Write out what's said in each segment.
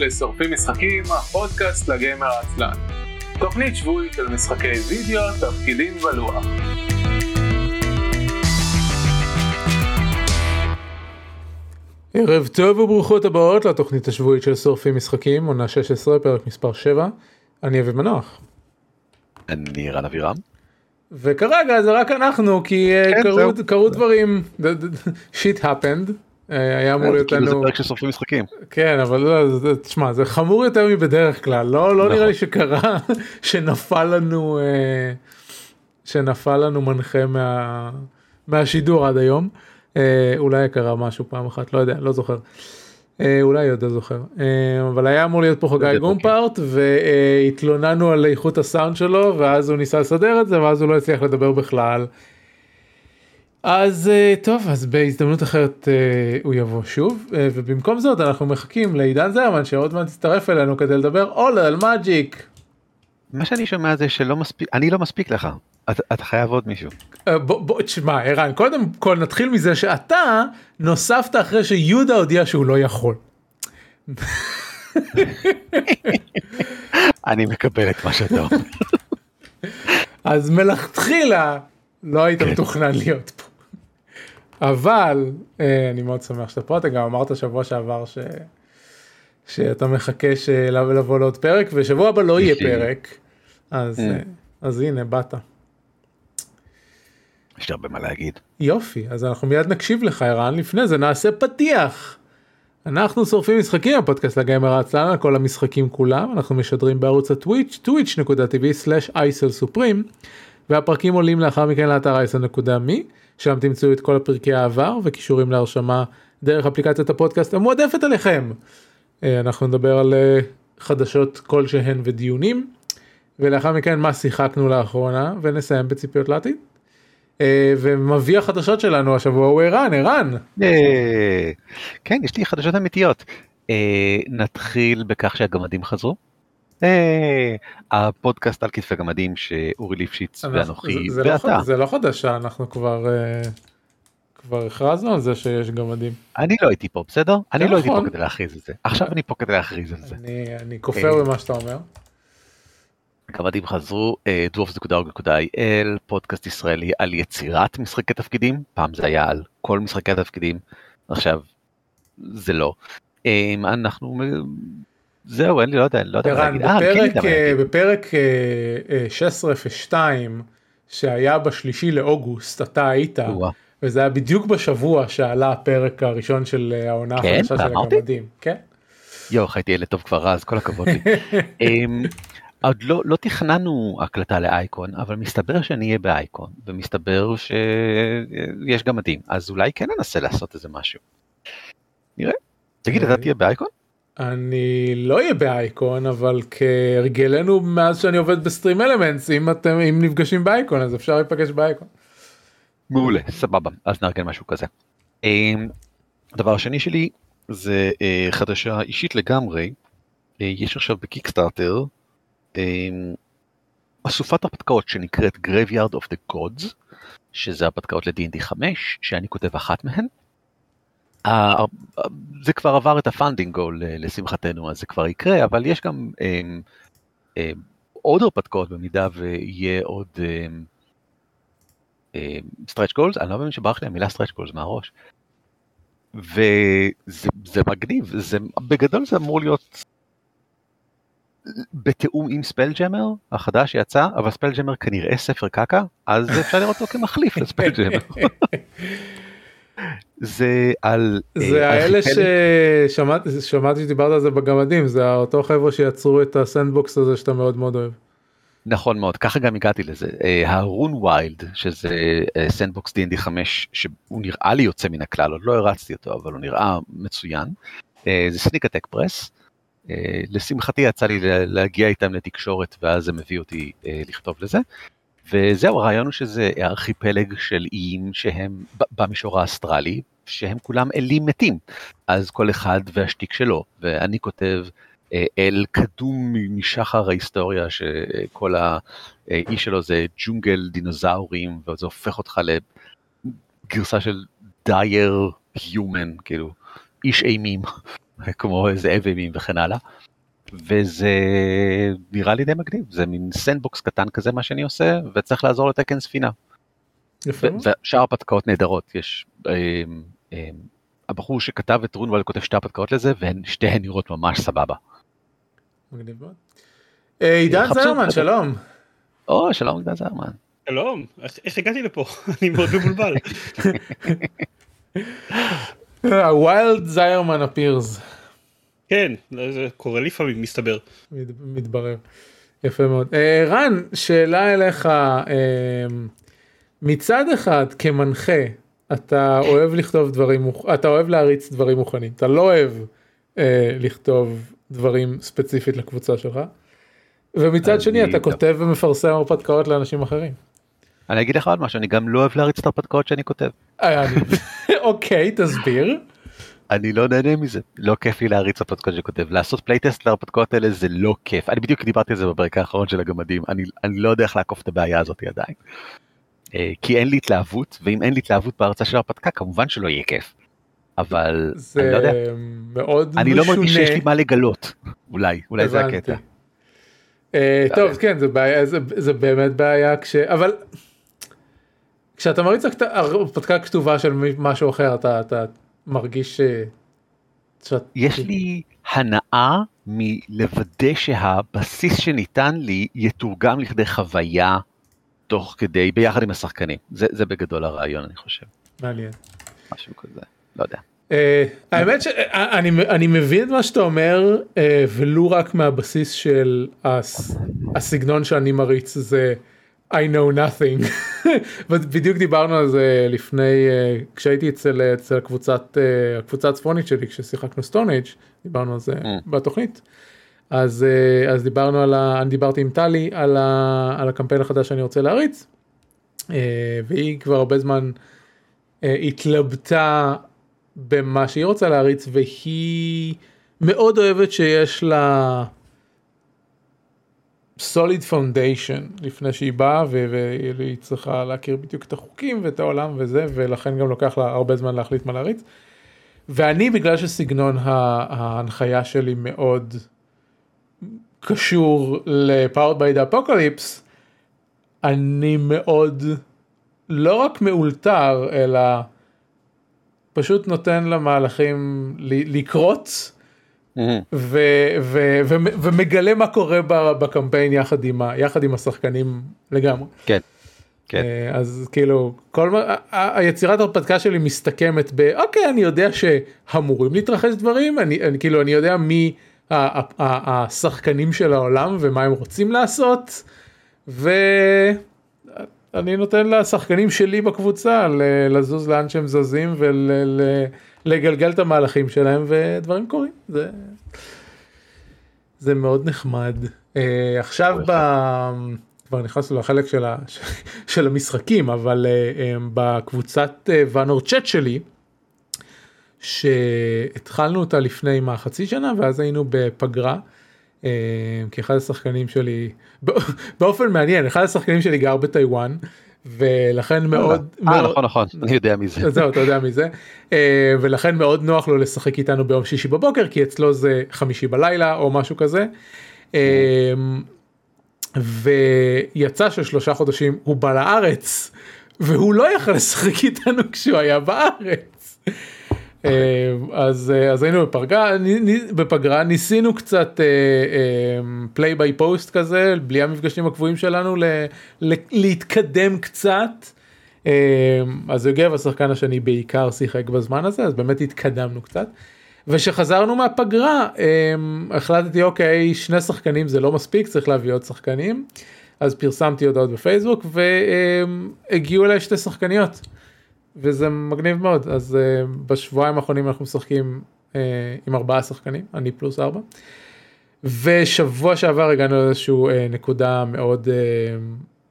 לשורפים משחקים, הפודקאסט לגיימר העצלן. תוכנית שבועית של משחקי וידאו, תפקידים ולוח. ערב טוב וברוכות הבאות לתוכנית השבועית של שורפים משחקים, עונה 16, פרק מספר 7. אני אביב מנוח. אני רן אבירם. וכרגע זה רק אנחנו, כי אה, כן, קרו, קרו דברים, שיט הפנד. אה, היה אמור להיות לנו... זה פרק ששורפים משחקים. כן, אבל לא, תשמע, זה חמור יותר מבדרך כלל, לא, לא נראה לי נכון. שקרה שנפל לנו, אה, שנפל לנו מנחה מה, מהשידור עד היום. אולי קרה משהו פעם אחת, לא יודע, לא זוכר. אולי עוד לא זוכר. אבל היה אמור להיות פה חגי גומפרט והתלוננו על איכות הסאונד שלו ואז הוא ניסה לסדר את זה ואז הוא לא הצליח לדבר בכלל. אז אה, טוב אז בהזדמנות אחרת אה, הוא יבוא שוב אה, ובמקום זאת אנחנו מחכים לעידן זרמן שעוד מעט תצטרף אלינו כדי לדבר עולה על מג'יק. מה שאני שומע זה שלא מספיק אני לא מספיק לך אתה, אתה חייב עוד מישהו. בוא בוא תשמע ערן קודם כל נתחיל מזה שאתה נוספת אחרי שיהודה הודיע שהוא לא יכול. אני מקבל את מה שאתה אומר. אז מלכתחילה לא היית כן. מתוכנן להיות פה. אבל אה, אני מאוד שמח שאתה פה, אתה גם אמרת שבוע שעבר ש... שאתה מחכה של... לבוא לעוד פרק, ושבוע הבא לא יהיה פרק, אז, אה. אה, אז הנה, באת. יש לי הרבה מה להגיד. יופי, אז אנחנו מיד נקשיב לך, ערן, לפני זה נעשה פתיח. אנחנו שורפים משחקים, הפודקאסט לגיימר העצלן על כל המשחקים כולם, אנחנו משדרים בערוץ הטוויץ', twitch.tv/icelsupreme, והפרקים עולים לאחר מכן לאתר isl.me. שם תמצאו את כל הפרקי העבר וכישורים להרשמה דרך אפליקציית הפודקאסט המועדפת עליכם. אה, אנחנו נדבר על אה, חדשות כלשהן ודיונים ולאחר מכן מה שיחקנו לאחרונה ונסיים בציפיות לעתיד. אה, ומביא החדשות שלנו השבוע הוא ערן, ערן. כן, יש לי חדשות אמיתיות. נתחיל בכך שהגמדים חזרו. אה, הפודקאסט על כתפי גמדים שאורי ליפשיץ ואנוכי לא ואתה. זה לא חדשה, אנחנו כבר אה, כבר הכרזנו על זה שיש גמדים. אני לא הייתי פה, בסדר? אני לא הייתי פה נכון. כדי להכריז על זה. עכשיו אני פה כדי להכריז על זה. אני כופר אה, במה שאתה אומר. גמדים חזרו, dwarfs.org.il, פודקאסט ישראלי על יצירת משחקי תפקידים, פעם זה היה על כל משחקי התפקידים, עכשיו זה לא. אנחנו זהו, אין לי, לא יודע, לא יודע מה להגיד. בפרק, אה, בפרק 16.02 אה, אה, שהיה בשלישי לאוגוסט, אתה היית, וזה היה בדיוק בשבוע שעלה הפרק הראשון של העונה כן, החדשה של הגמדים. כן? יואו, חייתי ילד טוב כבר אז, כל הכבוד לי. אמ, עוד לא, לא תכננו הקלטה לאייקון, אבל מסתבר שאני אהיה באייקון, ומסתבר שיש גמדים, אז אולי כן ננסה לעשות איזה משהו. נראה. תגיד, אתה תהיה באייקון? אני לא אהיה באייקון אבל כהרגלנו מאז שאני עובד בסטרים אלמנטס אם אתם אם נפגשים באייקון אז אפשר להיפגש באייקון. מעולה סבבה אז נארגן משהו כזה. אמ, הדבר השני שלי זה אה, חדשה אישית לגמרי אה, יש עכשיו בקיקסטארטר אמ, אסופת הרפתקאות שנקראת Graveyard of the Gods שזה הרפתקאות ל-D&D 5 שאני כותב אחת מהן. זה כבר עבר את ה funding goal לשמחתנו אז זה כבר יקרה אבל יש גם אמ, אמ, עוד הרפתקאות במידה ויהיה עוד stretch goals אני לא מבין שברח לי המילה stretch goals מהראש. וזה מגניב זה בגדול זה אמור להיות בתיאום עם Spelljammer החדש שיצא אבל Spelljammer כנראה ספר קקה אז אפשר לראות אותו כמחליף ל Spelljammer. זה על זה האלה ששמעתי שמעתי שדיברת על זה בגמדים זה אותו חבר'ה שיצרו את ה sandbox הזה שאתה מאוד מאוד אוהב. נכון מאוד ככה גם הגעתי לזה ה Runewild שזה sandbox D&D 5 שהוא נראה לי יוצא מן הכלל עוד לא הרצתי אותו אבל הוא נראה מצוין זה Sneak Attack Press. לשמחתי יצא לי להגיע איתם לתקשורת ואז הם הביאו אותי לכתוב לזה. וזהו, הרעיון הוא שזה ארכיפלג של איים שהם במישור האסטרלי, שהם כולם אלים מתים. אז כל אחד והשטיק שלו, ואני כותב אה, אל קדום משחר ההיסטוריה, שכל האיש שלו זה ג'ונגל דינוזאורים, וזה הופך אותך לגרסה של דייר היומן, כאילו, איש אימים. כמו זאב אימים וכן הלאה. וזה נראה לי די מגניב, זה מין sandbox קטן כזה מה שאני עושה, וצריך לעזור לתקן ספינה. יפה. ושאר הרפתקאות נהדרות, יש... אה, אה, הבחור שכתב את Runewild כותב שתי הרפתקאות לזה, והן שתיהן נראות ממש סבבה. מגניב מאוד. אה, עידן זרמן. שלום. או, שלום עידן זרמן. שלום, איך- איך הגעתי לפה? אני מאוד מבולבל. הווילד זיירמן אפירס. כן, זה קורה לפעמים, מסתבר. מתברר. יפה מאוד. אה, רן, שאלה אליך. אה, מצד אחד, כמנחה, אתה אוהב לכתוב דברים, אתה אוהב להריץ דברים מוכנים. אתה לא אוהב אה, לכתוב דברים ספציפית לקבוצה שלך. ומצד אני שני, אתה כותב ומפרסם הרפתקאות לאנשים אחרים. אני אגיד לך עוד משהו, אני גם לא אוהב להריץ את ההרפתקאות שאני כותב. אוקיי, תסביר. אני לא נהנה מזה, לא כיף לי להריץ הרפתקאות שאני כותב, לעשות playtest להרפתקאות האלה זה לא כיף, אני בדיוק דיברתי על זה בפרק האחרון של הגמדים, אני, אני לא יודע איך לעקוף את הבעיה הזאת עדיין. אה, כי אין לי התלהבות, ואם אין לי התלהבות בהרצה של ההרפתקה כמובן שלא יהיה כיף. אבל אני לא יודע, זה מאוד אני לא משונה. מרגיש שיש לי מה לגלות, אולי, אולי זה הבנתי. הקטע. אה, לא טוב יודע. כן זה בעיה זה, זה באמת בעיה כש אבל כשאתה מריץ הרפתקה כתובה של משהו אחר אתה אתה מרגיש ש... שאת... יש לי הנאה מלוודא שהבסיס שניתן לי יתורגם לכדי חוויה תוך כדי, ביחד עם השחקנים. זה, זה בגדול הרעיון אני חושב, מעניין. משהו כזה, לא יודע. אה, האמת שאני אני מבין את מה שאתה אומר אה, ולו רק מהבסיס של הס- הסגנון שאני מריץ זה I know nothing. בדיוק דיברנו על זה לפני אה, כשהייתי אצל אצל הקבוצת אה, הקבוצה הצפונית שלי כששיחקנו סטון אייג' דיברנו על זה בתוכנית. אז אה, אז דיברנו על ה... אני דיברתי עם טלי על, ה... על הקמפיין החדש שאני רוצה להריץ אה, והיא כבר הרבה זמן אה, התלבטה במה שהיא רוצה להריץ והיא מאוד אוהבת שיש לה סוליד פונדיישן לפני שהיא באה והיא צריכה להכיר בדיוק את החוקים ואת העולם וזה ולכן גם לוקח לה הרבה זמן להחליט מה להריץ. ואני בגלל שסגנון ההנחיה שלי מאוד קשור by the Apocalypse אני מאוד לא רק מאולתר אלא פשוט נותן למהלכים ל- לקרות ו- ו- ו- ומגלה מה קורה ב- בקמפיין יחד עם, יחד עם השחקנים לגמרי. כן, כן. אה, אז כאילו כל מה, היצירת הרפתקה שלי מסתכמת באוקיי אני יודע שאמורים להתרחש דברים אני, אני כאילו אני יודע מי השחקנים של העולם ומה הם רוצים לעשות ואני נותן לשחקנים שלי בקבוצה לזוז לאן שהם זזים ולגלגל את המהלכים שלהם ודברים קורים. זה זה מאוד נחמד. אה, עכשיו ב... כבר נכנסנו לחלק של, ה... של המשחקים אבל אה, אה, בקבוצת אה, ואנור צ'אט שלי שהתחלנו אותה לפני מה חצי שנה ואז היינו בפגרה. כי אחד השחקנים שלי בא- באופן מעניין אחד השחקנים שלי גר בטיוואן ולכן מאוד אה, מאוד- נכון, נכון, אני יודע מי זה. אז זהו אתה יודע מזה אה, ולכן מאוד נוח לו לשחק איתנו ביום שישי בבוקר כי אצלו זה חמישי בלילה או משהו כזה. אה, ויצא ששלושה חודשים הוא בא לארץ והוא לא יכל לשחק איתנו כשהוא היה בארץ. אה, אז אה, אז היינו בפגרה בפגרה ניסינו קצת פליי ביי פוסט כזה בלי המפגשים הקבועים שלנו ל- ל- להתקדם קצת. אה, אז יוגב השחקן השני בעיקר שיחק בזמן הזה אז באמת התקדמנו קצת. וכשחזרנו מהפגרה החלטתי אוקיי שני שחקנים זה לא מספיק צריך להביא עוד שחקנים. אז פרסמתי הודעות בפייסבוק והגיעו אליי שתי שחקניות. וזה מגניב מאוד אז uh, בשבועיים האחרונים אנחנו משחקים uh, עם ארבעה שחקנים אני פלוס ארבע. ושבוע שעבר הגענו לאיזשהו uh, נקודה מאוד uh,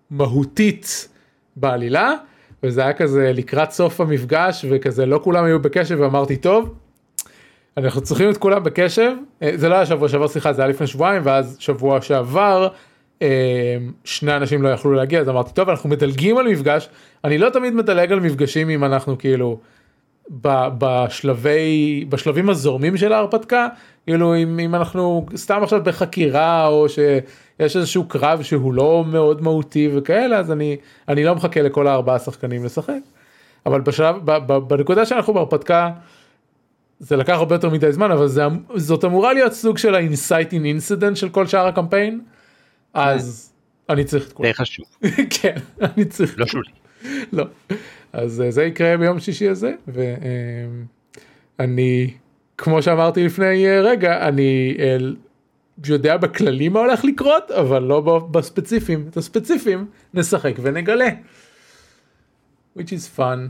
מהותית בעלילה וזה היה כזה לקראת סוף המפגש וכזה לא כולם היו בקשב ואמרתי טוב. אנחנו צריכים את כולם בקשב אה, זה לא היה שבוע שעבר סליחה זה היה לפני שבועיים ואז שבוע שעבר אה, שני אנשים לא יכלו להגיע אז אמרתי טוב אנחנו מדלגים על מפגש אני לא תמיד מדלג על מפגשים אם אנחנו כאילו ב- בשלבי בשלבים הזורמים של ההרפתקה כאילו אם, אם אנחנו סתם עכשיו בחקירה או שיש איזשהו קרב שהוא לא מאוד מהותי וכאלה אז אני אני לא מחכה לכל הארבעה שחקנים לשחק. אבל בשלב ב- ב- בנקודה שאנחנו בהרפתקה זה לקח הרבה יותר מדי זמן אבל זה, זאת אמורה להיות סוג של ה inciting incident של כל שאר הקמפיין אז אני צריך את כולם. די חשוב, כן אני צריך לא שולי. לא. אז אה, זה יקרה ביום שישי הזה ואני כמו שאמרתי לפני אה, רגע אני יודע בכללי מה הולך לקרות אבל לא בספציפיים את הספציפיים נשחק ונגלה. which is fun.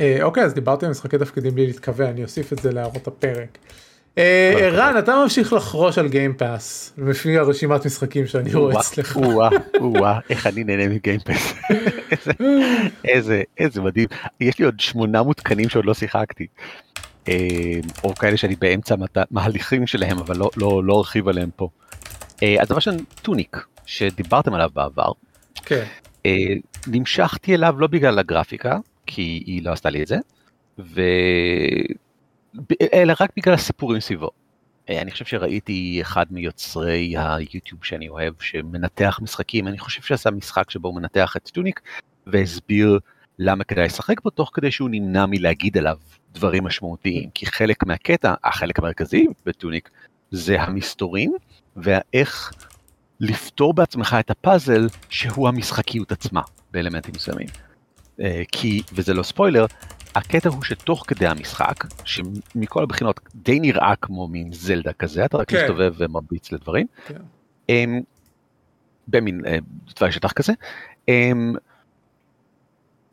אה, אוקיי אז דיברתי על משחקי תפקידים בלי להתכוון אני אוסיף את זה להערות הפרק. אה, כל הכבוד. רן אתה ממשיך לחרוש על גיימפאס לפי הרשימת משחקים שאני רואה אצלך. איך אני נהנה מגיימפס. איזה- איזה, מדהים. יש לי עוד שמונה מותקנים שעוד לא שיחקתי. אה, או כאלה שאני באמצע מהליכים שלהם, אבל לא- לא לא ארחיב עליהם פה. אה, אז דבר ראשון, טוניק, שדיברתם עליו בעבר, כן. אה, נמשכתי אליו לא בגלל הגרפיקה, כי היא לא עשתה לי את זה, אלא רק בגלל הסיפורים סביבו. אה, אני חושב שראיתי אחד מיוצרי היוטיוב שאני אוהב שמנתח משחקים, אני חושב שעשה משחק שבו הוא מנתח את טוניק והסביר למה כדאי לשחק בו תוך כדי שהוא נמנע מלהגיד עליו דברים משמעותיים, כי חלק מהקטע, החלק המרכזי בטוניק זה המסתורים ואיך לפתור בעצמך את הפאזל שהוא המשחקיות עצמה באלמנטים מסוימים. אה, כי, וזה לא ספוילר, הקטע הוא שתוך כדי המשחק, שמכל הבחינות די נראה כמו מין זלדה כזה, אתה רק כן. מסתובב ומרביץ לדברים, כן. אמ, במין אה, תוואי שטח כזה, אמ,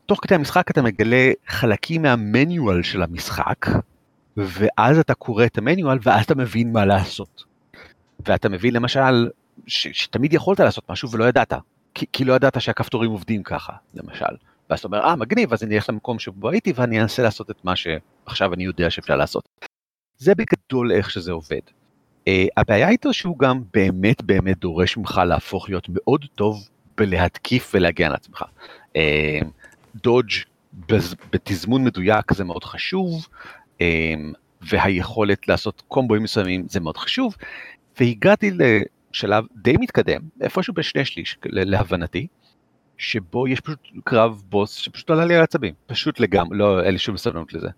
תוך כדי המשחק אתה מגלה חלקים מהמניואל של המשחק, ואז אתה קורא את המניואל ואז אתה מבין מה לעשות. ואתה מבין למשל ש, שתמיד יכולת לעשות משהו ולא ידעת, כי, כי לא ידעת שהכפתורים עובדים ככה, למשל. ואז אתה אומר, אה, מגניב, אז אני אלך למקום שבו הייתי ואני אנסה לעשות את מה שעכשיו אני יודע שאפשר לעשות. זה בגדול איך שזה עובד. Uh, הבעיה איתו שהוא גם באמת באמת דורש ממך להפוך להיות מאוד טוב בלהתקיף ולהגן על עצמך. Uh, דודג' בז- בתזמון מדויק זה מאוד חשוב, um, והיכולת לעשות קומבואים מסוימים זה מאוד חשוב, והגעתי לשלב די מתקדם, איפשהו בשני שליש להבנתי, שבו יש פשוט קרב בוס שפשוט עלה לי על העצבים, פשוט לגמרי, לא, אין לי שום סבלנות לזה.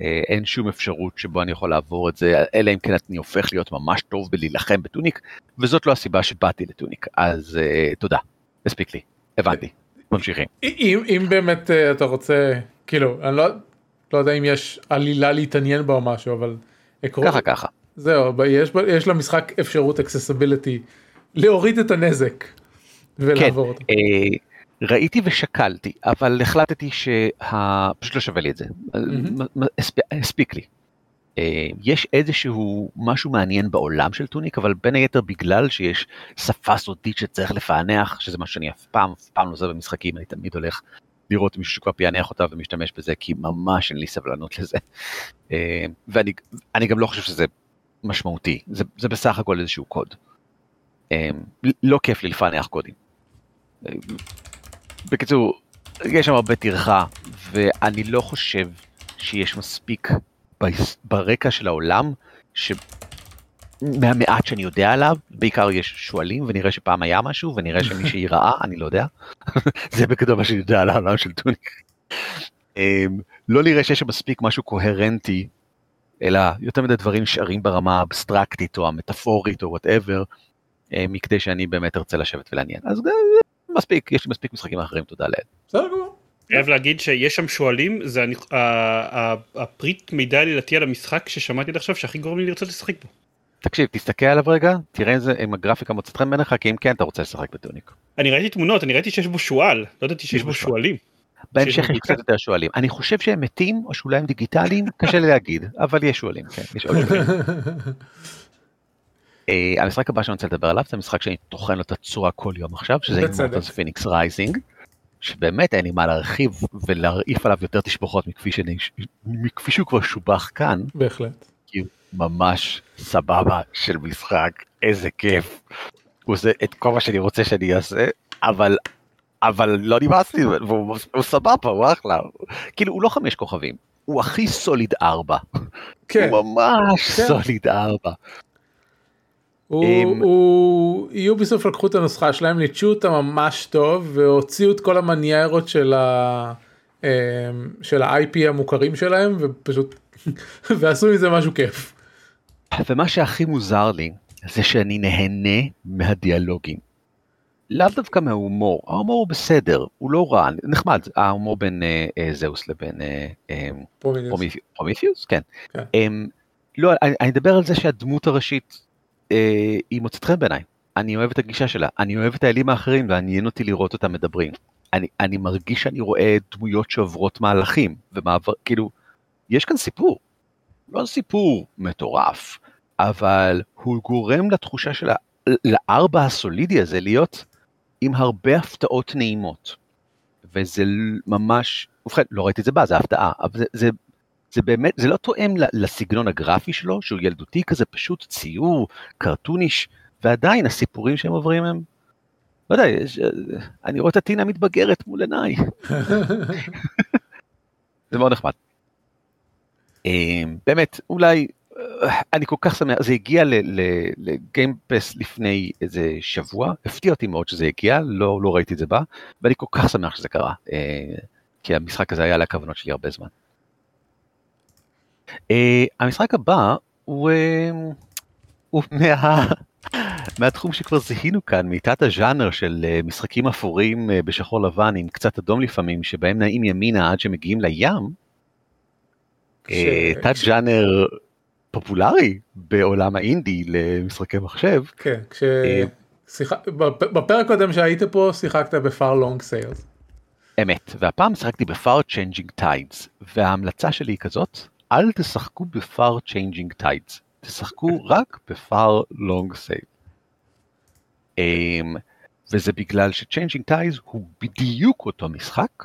אה, אין שום אפשרות שבו אני יכול לעבור את זה, אלא אם כן אני הופך להיות ממש טוב בלהילחם בטוניק, וזאת לא הסיבה שבאתי לטוניק, אז uh, תודה, הספיק לי, הבנתי, ממשיכים. אם, אם באמת אה, אתה רוצה כאילו אני לא, לא יודע אם יש עלילה להתעניין בה או משהו אבל עקרון, ככה ככה. זהו יש, יש למשחק אפשרות accessibility להוריד את הנזק כן, ולעבור אותו. אה, ראיתי ושקלתי, אבל החלטתי שפשוט לא שווה לי את זה, הספיק לי. אה, יש איזשהו משהו מעניין בעולם של טוניק, אבל בין היתר בגלל שיש שפה סודית שצריך לפענח, שזה מה שאני אף פעם, אף פעם לא עושה במשחקים, אני תמיד הולך לראות מישהו שכבר פענח אותה ומשתמש בזה, כי ממש אין לי סבלנות לזה. אה, ואני אני גם לא חושב שזה משמעותי, זה, זה בסך הכל איזשהו קוד. אה, לא כיף לי לפענח קודים. בקיצור, יש שם הרבה טרחה, ואני לא חושב שיש מספיק ברקע של העולם, שמהמעט שאני יודע עליו, בעיקר יש שועלים, ונראה שפעם היה משהו, ונראה שמישהי ראה, אני לא יודע. זה בגדול מה שאני יודע על העולם של טוניק. אמ, לא נראה שיש שם מספיק משהו קוהרנטי, אלא יותר מדי דברים נשארים ברמה האבסטרקטית או המטאפורית או whatever, מכדי שאני באמת ארצה לשבת ולהאזין. אז אה, מספיק, יש לי מספיק משחקים אחרים, תודה לאל. בסדר גמור. חייב להגיד שיש שם שועלים, זה אני- הפריט מידע עלילתי על המשחק ששמעתי עד עכשיו שהכי גורם לי לרצות לשחק בו. תקשיב, תסתכל עליו רגע, תראה איזה- אם הגרפיקה מוצאת חן בעיניך, כי אם כן, אתה רוצה לשחק בטוניק. אני ראיתי תמונות, אני ראיתי שיש בו שועל, לא ידעתי שיש בו שועל. שועלים. בהמשך יש קצת יותר שועלים. אני חושב שהם מתים, או שאולי הם דיגיטליים, קשה לי להגיד, אבל יש שועלים, כן, יש עוד שועלים. אה, המשחק הבא שאני רוצה לדבר עליו זה משחק שאני טוחן לו את הצורה כל יום עכשיו, שזה. אימורטלס פיניקס רייזינג, שבאמת אין לי מה להרחיב ולהרעיף עליו יותר תשבחות מכפי שאני- מכפי שהוא כבר שובח כאן, בהחלט. כי הוא ממש סבבה של משחק, איזה כיף. הוא עושה את כל מה שאני רוצה שאני אעשה, אבל, אבל לא נמאס לי, והוא הוא סבבה, הוא אחלה. כאילו, הוא לא חמש כוכבים, הוא הכי סוליד 4. כן. הוא ממש כן. סוליד 4. אמ, יוביסופט לקחו את הנוסחה שלהם, ליטשו אותה ממש טוב והוציאו את כל המניירות של ה... אמ, של ה-IP המוכרים שלהם ופשוט ועשו מזה משהו כיף. ומה שהכי מוזר לי זה שאני נהנה מהדיאלוגים. לאו דווקא מההומור, ההומור הוא בסדר, הוא לא רע, נחמד, ההומור בין אה, אה, זאוס לבין אה, אה, פרומיתיאוס. פרומיתיאוס, פרומיתיאוס? כן. כן. אמ, לא, אני, אני אדבר על זה שהדמות הראשית אה, היא מוצאת חן בעיניי. אני אוהב את הגישה שלה, אני אוהב את האלים האחרים ועניין אותי לראות אותם מדברים. אני, אני מרגיש שאני רואה דמויות שעוברות מהלכים ומעבר, כאילו, יש כאן סיפור. לא סיפור מטורף, אבל הוא גורם לתחושה של ה- לארבע הסולידי הזה להיות עם הרבה הפתעות נעימות. וזה ממש, ובכן, לא ראיתי את זה בה, זה הפתעה, אבל זה, זה, זה באמת, זה לא תואם לסגנון הגרפי שלו, שהוא ילדותי כזה, פשוט ציור, קרטוניש, ועדיין הסיפורים שהם עוברים הם, לא יודע, יש, אני רואה את הטינה מתבגרת מול עיניי. זה מאוד נחמד. אמ, באמת, אולי, אה, אני כל כך שמח, זה הגיע לגיימפס לפני איזה שבוע, הפתיע אותי מאוד שזה הגיע, לא, לא ראיתי את זה בה, ואני כל כך שמח שזה קרה, אה, כי המשחק הזה היה על הכוונות שלי הרבה זמן. אה, המשחק הבא הוא, אה, הוא מה... מהתחום שכבר זיהינו כאן, מתת הז'אנר של אה, משחקים אפורים בשחור לבן עם קצת אדום לפעמים, שבהם נעים ימינה עד שמגיעים לים, תת ז'אנר פופולרי בעולם האינדי למשחקי מחשב. כן, כש... בפ- בפרק הקודם שהיית פה שיחקת ב-FAR: Lone Sails. אמת, והפעם שיחקתי ב-FAR: Changing Tides, וההמלצה שלי היא כזאת, אל תשחקו ב-FAR: Changing Tides, תשחקו רק בפאר לונג סייל. אמ, וזה בגלל ש-Changing Tides הוא בדיוק אותו משחק,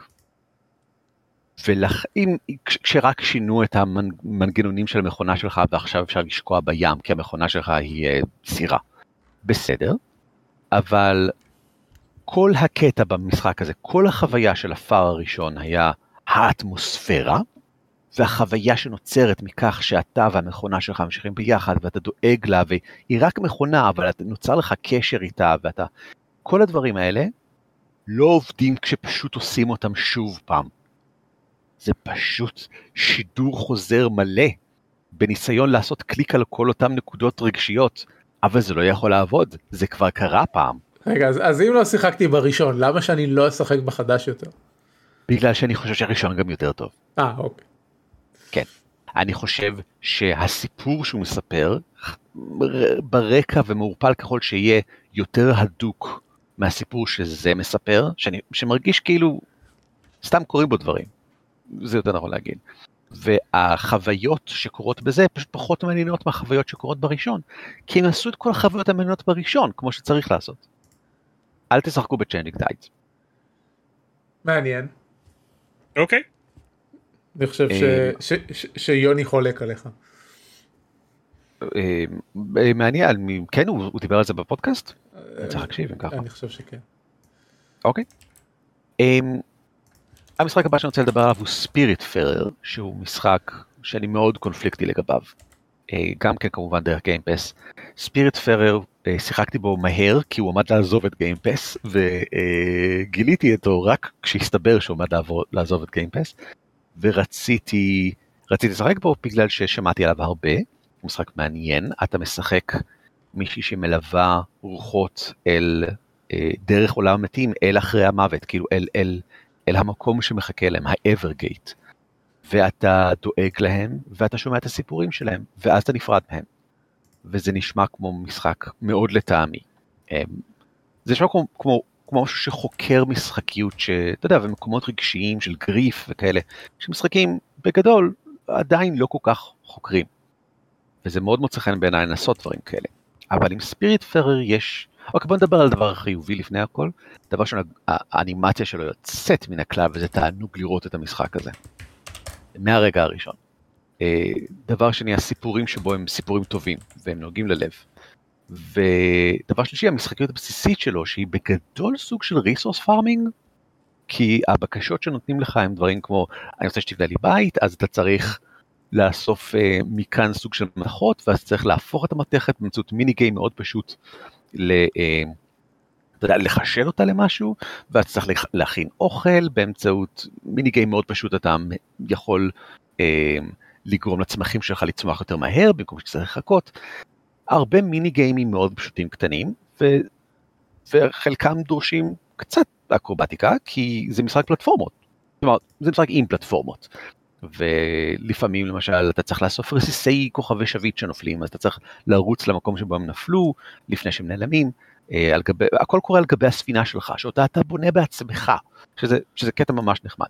ולכן כשרק שינו את המנגנונים של המכונה שלך ועכשיו אפשר לשקוע בים כי המכונה שלך היא אה, סירה. בסדר, אבל כל הקטע במשחק הזה, כל החוויה של הפאר הראשון היה האטמוספירה, והחוויה שנוצרת מכך שאתה והמכונה שלך ממשיכים ביחד ואתה דואג לה והיא רק מכונה אבל נוצר לך קשר איתה ואתה... כל הדברים האלה לא עובדים כשפשוט עושים אותם שוב פעם. זה פשוט שידור חוזר מלא בניסיון לעשות קליק על כל אותן נקודות רגשיות, אבל זה לא יכול לעבוד, זה כבר קרה פעם. רגע, אז, אז אם לא שיחקתי בראשון, למה שאני לא אשחק בחדש יותר? בגלל שאני חושב שהראשון גם יותר טוב. אה, אוקיי. כן. אני חושב שהסיפור שהוא מספר, ברקע ומעורפל ככל שיהיה, יותר הדוק מהסיפור שזה מספר, שאני, שמרגיש כאילו סתם קורים בו דברים. זה יותר נכון להגיד. והחוויות שקורות בזה פשוט פחות מעניינות מהחוויות שקורות בראשון, כי הם עשו את כל החוויות המעניינות בראשון, כמו שצריך לעשות. אל תשחקו ב-Changing Tides. מעניין. אוקיי. אני חושב ש, אה, ש, ש, שיוני חולק עליך. אה, מעניין, מ- כן, הוא, הוא דיבר על זה בפודקאסט? אני צריך להקשיב אם ככה. אני חושב שכן. אוקיי. המשחק הבא שאני רוצה לדבר עליו הוא Spiritfarer, שהוא משחק שאני מאוד קונפליקטי לגביו. גם כן כמובן דרך Game Pass. Spiritfarer, שיחקתי בו מהר כי הוא עמד לעזוב את Game Pass, וגיליתי אותו רק כשהסתבר שהוא עמד לעבור, לעזוב את Game Pass, ורציתי רציתי לשחק בו בגלל ששמעתי עליו הרבה. הוא משחק מעניין, אתה משחק מישהי שמלווה רוחות אל אה, דרך עולם המתים אל אחרי המוות, כאילו אל, אל, אל המקום שמחכה להם, האברגייט. ואתה דואג להם, ואתה שומע את הסיפורים שלהם, ואז אתה נפרד מהם. וזה נשמע כמו משחק מאוד לטעמי. אה, זה נשמע כמו, כמו, כמו משהו שחוקר משחקיות, שאתה יודע, ומקומות רגשיים של גריף וכאלה, שמשחקים בגדול עדיין לא כל כך חוקרים. וזה מאוד מוצא חן בעיניי לנסות דברים כאלה. אבל עם ספיריט פרר יש אוקיי בוא נדבר על דבר חיובי לפני הכל. דבר ראשון האנימציה שלו יוצאת מן הכלל וזה תענוג לראות את המשחק הזה. מהרגע הראשון. אה, דבר שני הסיפורים שבו הם סיפורים טובים והם נוגעים ללב. ודבר שלישי המשחקיות הבסיסית שלו שהיא בגדול סוג של resource farming. כי הבקשות שנותנים לך הם דברים כמו, אני רוצה שתבנה לי בית, אז אתה צריך לאסוף אה, מכאן סוג של מתכות, ואז צריך להפוך את המתכת באמצעות mini game מאוד פשוט, ל, אה, אתה יודע, לחשל אותה למשהו, ואז צריך להכין אוכל באמצעות mini game מאוד פשוט, אתה יכול אה, לגרום לצמחים שלך לצמוח יותר מהר, במקום שצריך לחכות. הרבה מיני גיימים מאוד פשוטים קטנים, ו, וחלקם דורשים קצת אקרובטיקה, כי זה משחק פלטפורמות. כלומר, זה משחק עם פלטפורמות. ולפעמים למשל אתה צריך לאסוף רסיסי כוכבי שביט שנופלים, אז אתה צריך לרוץ למקום שבו הם נפלו לפני שהם נעלמים. אה, על גבי, הכל קורה על גבי הספינה שלך, שאותה אתה בונה בעצמך, שזה, שזה קטע ממש נחמד.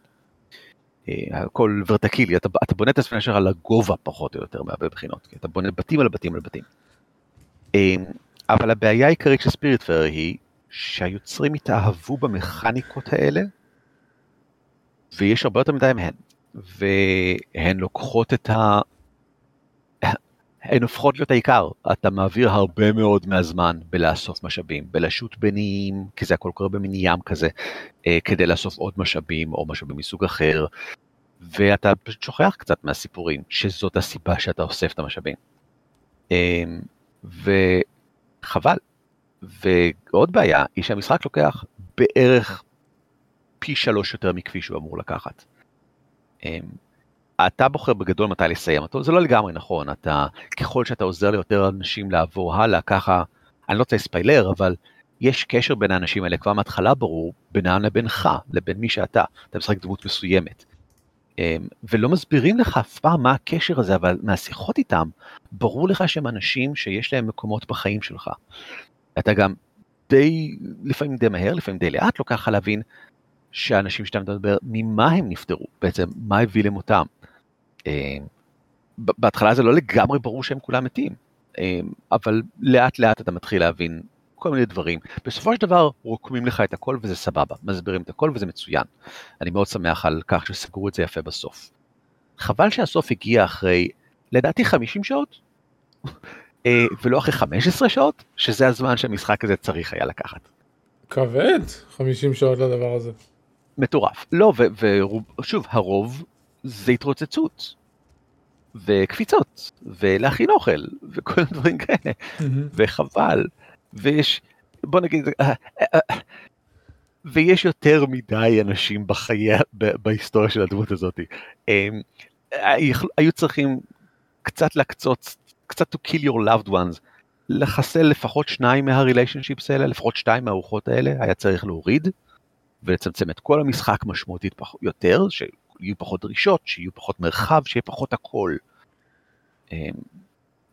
אה, הכל ורטקילי, אתה, אתה בונה את הספינה שלך לגובה פחות או יותר מהרבה בחינות, כי אתה בונה בתים על בתים על בתים. אה, אבל הבעיה העיקרית של ספיריט פר היא שהיוצרים התאהבו במכניקות האלה, ויש הרבה יותר מדי מהן, והן לוקחות את ה... הן הופכות להיות העיקר, אתה מעביר הרבה מאוד מהזמן בלאסוף משאבים, בלשוט בנים, כי זה הכל קורה במין ים כזה, אה, כדי לאסוף עוד משאבים או משאבים מסוג אחר, ואתה פשוט שוכח קצת מהסיפורים, שזאת הסיבה שאתה אוסף את המשאבים. וחבל. ועוד בעיה היא שהמשחק לוקח בערך פי שלוש יותר מכפי שהוא אמור לקחת. אה, אתה בוחר בגדול מתי לסיים אותו, זה לא לגמרי נכון, אתה, ככל שאתה עוזר ליותר אנשים לעבור הלאה, ככה, אני לא רוצה לספיילר, אבל יש קשר בין האנשים האלה כבר מההתחלה ברור, בינם לבינך, לבין מי שאתה, אתה משחק דמות מסוימת. אמ, ולא מסבירים לך אף פעם מה הקשר הזה, אבל מהשיחות איתם, ברור לך שהם אנשים שיש להם מקומות בחיים שלך. אתה גם די, לפעמים די מהר, לפעמים די לאט, לוקח לך להבין שהאנשים שאתה מדבר, ממה הם נפטרו, בעצם מה הביא למותם. אה, בהתחלה זה לא לגמרי ברור שהם כולם מתים, אה, אבל לאט לאט אתה מתחיל להבין כל מיני דברים. בסופו של דבר רוקמים לך את הכל וזה סבבה, מסבירים את הכל וזה מצוין. אני מאוד שמח על כך שסגרו את זה יפה בסוף. חבל שהסוף הגיע אחרי, לדעתי 50 שעות, אה, ולא אחרי 15 שעות, שזה הזמן שהמשחק הזה צריך היה לקחת. כבד 50 שעות לדבר הזה. מטורף. לא, ושוב, הרוב זה התרוצצות, וקפיצות, ולהכין אוכל, וכל הדברים כאלה, וחבל, ויש, בוא נגיד, אה, אה, אה, ויש יותר מדי אנשים בחיי, בהיסטוריה של הדמות הזאת. היו צריכים קצת להקצות, קצת to kill your loved ones, לחסל לפחות שניים מהריליישנשיפס האלה, לפחות שתיים מהארוחות האלה, היה צריך להוריד. ולצמצם את כל המשחק משמעותית יותר, שיהיו פחות דרישות, שיהיו פחות מרחב, שיהיה פחות הכל.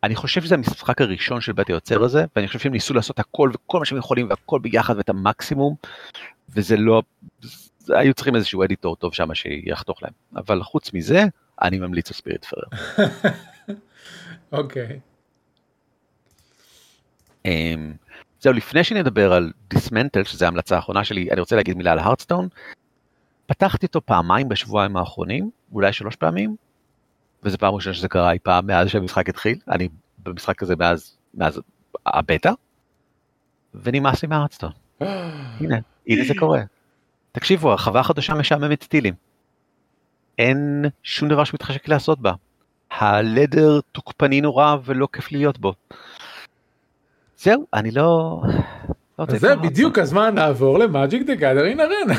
אני חושב שזה המשחק הראשון של בית היוצר הזה, ואני חושב שהם ניסו לעשות הכל וכל מה שהם יכולים והכל ביחד ואת המקסימום, וזה לא, היו צריכים איזשהו אדיטור טוב שם שיחתוך להם. אבל חוץ מזה, אני ממליץ על ספיריט פרר. אוקיי. אמ, זהו, לפני שנדבר על דיסמנטל, שזו ההמלצה האחרונה שלי, אני רוצה להגיד מילה על הרדסטון. פתחתי אותו פעמיים בשבועיים האחרונים, אולי שלוש פעמים, וזו פעם ראשונה שזה קרה אי פעם מאז שהמשחק התחיל, אני במשחק הזה מאז, מאז הבטא, ונמאס לי מהרדסטון. הנה, הנה זה קורה. תקשיבו, הרחבה החדשה משעממת טילים. אין שום דבר שמתחשק לעשות בה. ה- ladder תוקפני נורא ולא כיף להיות בו. זהו, אני לא... לא זה בדיוק הזמן לעבור ל-Magic: The Gathering Arena.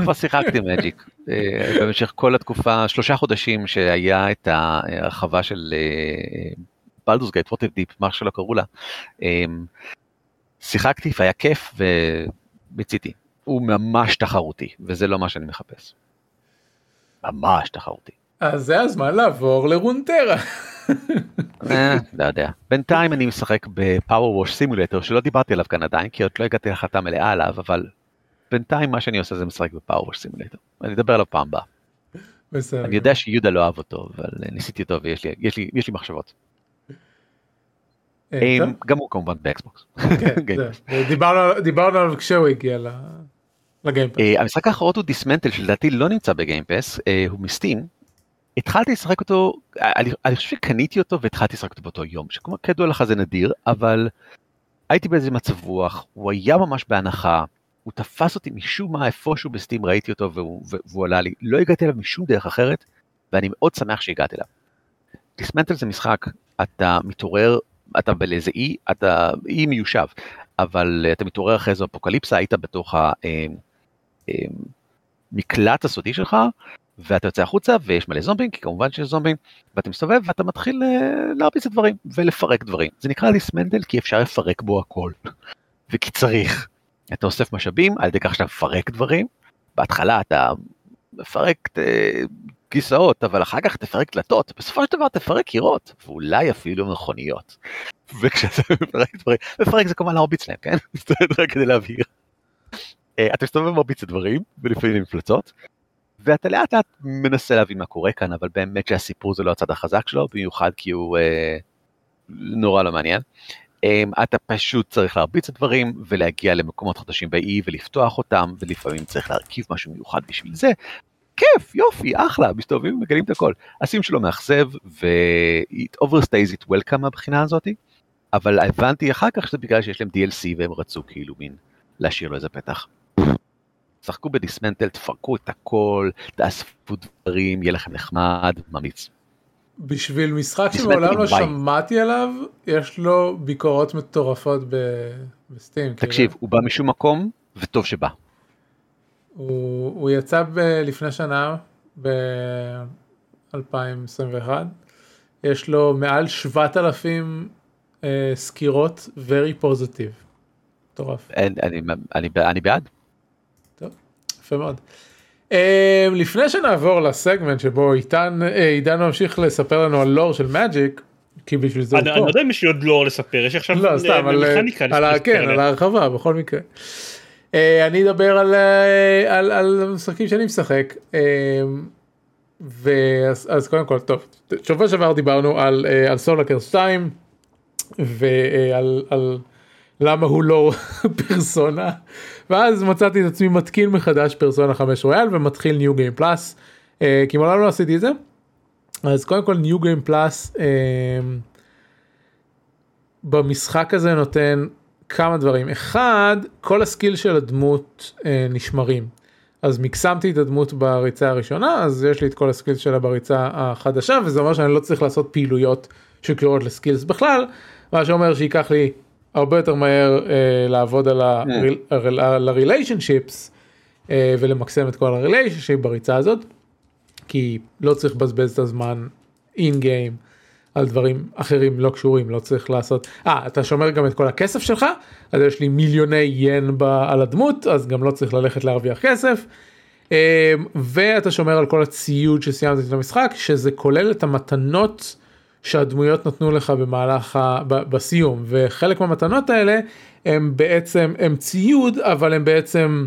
כבר שיחקתי Magic אה, במשך כל התקופה, שלושה חודשים שהיה את ההרחבה של Baldur's Gate, Waterdeep, מה שלא קראו לה. אה, שיחקתי והיה כיף וביציתי. הוא ממש תחרותי, וזה לא מה שאני מחפש. ממש תחרותי. אז זה הזמן לעבור ל-Runeterra. אה, לא יודע. בינתיים אני משחק בפאוור ווש סימולטור שלא דיברתי עליו כאן עדיין כי עוד לא הגעתי להחלטה מלאה עליו אבל בינתיים מה שאני עושה זה משחק בפאוור ווש סימולטור. אני אדבר עליו פעם הבאה. אני יודע שיהודה לא אהב אותו אבל ניסיתי אותו ויש לי, יש לי, יש לי מחשבות. אה, גם הוא כמובן באקסבוקס. כן, דיברנו עליו כשהוא הגיע לגיימפס. אה, המשחק האחרון הוא דיסמנטל שלדעתי לא נמצא בגיימפס הוא מסטים התחלתי לשחק אותו, אני, אני חושב שקניתי אותו והתחלתי לשחק אותו באותו יום, שכמו כידוע לך זה נדיר, אבל הייתי באיזה מצב רוח, הוא היה ממש בהנחה, הוא תפס אותי משום מה איפשהו בסטים ראיתי אותו והוא, והוא עלה לי, לא הגעתי אליו משום דרך אחרת, ואני מאוד שמח שהגעתי אליו. דיסמנטל זה משחק, אתה מתעורר, אתה באיזה אי, אתה אי מיושב, אבל אתה מתעורר אחרי איזו אפוקליפסה, היית בתוך המקלט הסודי שלך, ואתה יוצא החוצה ויש מלא זומבים, כי כמובן שיש זומבים, ואתה מסתובב ואתה מתחיל להרביץ את דברים ולפרק דברים. זה נקרא דיסמנדל כי אפשר לפרק בו הכל, וכי צריך. אתה אוסף משאבים על ידי כך שאתה מפרק דברים, בהתחלה אתה מפרק אה, כיסאות, אבל אחר כך תפרק דלתות, בסופו של דבר תפרק קירות, ואולי אפילו מכוניות. וכשאתה מפרק דברים, מפרק זה כמובן להרביץ להם, כן? רק כדי להבהיר. אה, אתה מסתובב ומרביץ את דברים, ולפעמים מפלצות, ואתה לאט לאט מנסה להבין מה קורה כאן, אבל באמת שהסיפור זה לא הצד החזק שלו, במיוחד כי הוא אה, נורא לא מעניין. אה, אתה פשוט צריך להרביץ את הדברים ולהגיע למקומות חדשים באי ולפתוח אותם, ולפעמים צריך להרכיב משהו מיוחד בשביל זה. כיף, יופי, אחלה, מסתובבים ומגלים את הכל. הסיום שלו מאכזב, ו-it overstays it welcome מהבחינה הזאתי, אבל הבנתי אחר כך שזה בגלל שיש להם DLC והם רצו כאילו מין להשאיר לו איזה פתח. שחקו בדיסמנטל, תפרקו את הכל, תאספו דברים, יהיה לכם נחמד, ממליץ. בשביל משחק שמעולם לא שמעתי עליו, יש לו ביקורות מטורפות בסטים. תקשיב, כאילו. הוא בא משום מקום, וטוב שבא. הוא, הוא יצא ב- לפני שנה, ב-2021. יש לו מעל 7,000 uh, סקירות very positive. מטורף. אני, אני, אני, אני בעד. יפה מאוד. Um, לפני שנעבור לסגמנט שבו עידן אה, עידן ממשיך לספר לנו על לור של מאג'יק כי בשביל זה אני לא יודע אם יש לי עוד לור לספר יש עכשיו לא, סתם, על, על, כן, על ההרחבה בכל מקרה. אני אדבר על, על, על משחקים שאני משחק. ואז אז קודם כל טוב שבוע שעבר דיברנו על, על סולקר 2 ועל על למה הוא לא פרסונה? ואז מצאתי את עצמי מתקין מחדש פרסונה 5 רויאל ומתחיל ניו גיים פלאס כי מעולם לא עשיתי את זה. אז קודם כל ניו גיים פלאס במשחק הזה נותן כמה דברים. אחד כל הסקיל של הדמות אה, נשמרים. אז מקסמתי את הדמות בריצה הראשונה אז יש לי את כל הסקיל שלה בריצה החדשה וזה אומר שאני לא צריך לעשות פעילויות שקשורות לסקילס בכלל מה שאומר שייקח לי הרבה יותר מהר אה, לעבוד על ה-relationships אה, ולמקסם את כל ה-relationship בריצה הזאת כי לא צריך לבזבז את הזמן in game על דברים אחרים לא קשורים לא צריך לעשות. אה אתה שומר גם את כל הכסף שלך? אז יש לי מיליוני ין ב, על הדמות אז גם לא צריך ללכת להרוויח כסף. אה, ואתה שומר על כל הציוד שסיימת את המשחק שזה כולל את המתנות שהדמויות נתנו לך במהלך ה... ב, בסיום. וחלק מהמתנות האלה הם בעצם הם ציוד אבל הם בעצם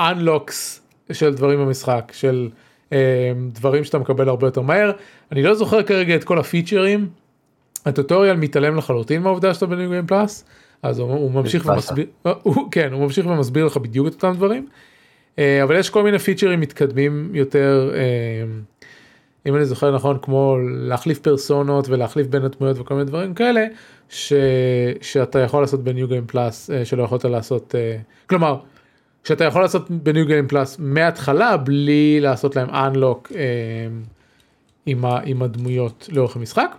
unlocks של דברים במשחק של אה, דברים שאתה מקבל הרבה יותר מהר. אני לא זוכר כרגע את כל הפיצ'רים. הטוטוריאל מתעלם לחלוטין מהעובדה שאתה בניו גיים פלאס אז הוא, הוא ממשיך ומסביר הוא, כן הוא ממשיך ומסביר לך בדיוק את אותם דברים. אה, אבל יש כל מיני פיצ'רים מתקדמים יותר. אה, אם אני זוכר נכון כמו להחליף פרסונות ולהחליף בין הדמויות וכל מיני דברים כאלה ש... שאתה יכול לעשות בניו גיים פלאס שלא יכולת לעשות uh, כלומר שאתה יכול לעשות בניו גיים פלאס מההתחלה בלי לעשות להם unlock uh, עם, ה... עם הדמויות לאורך המשחק.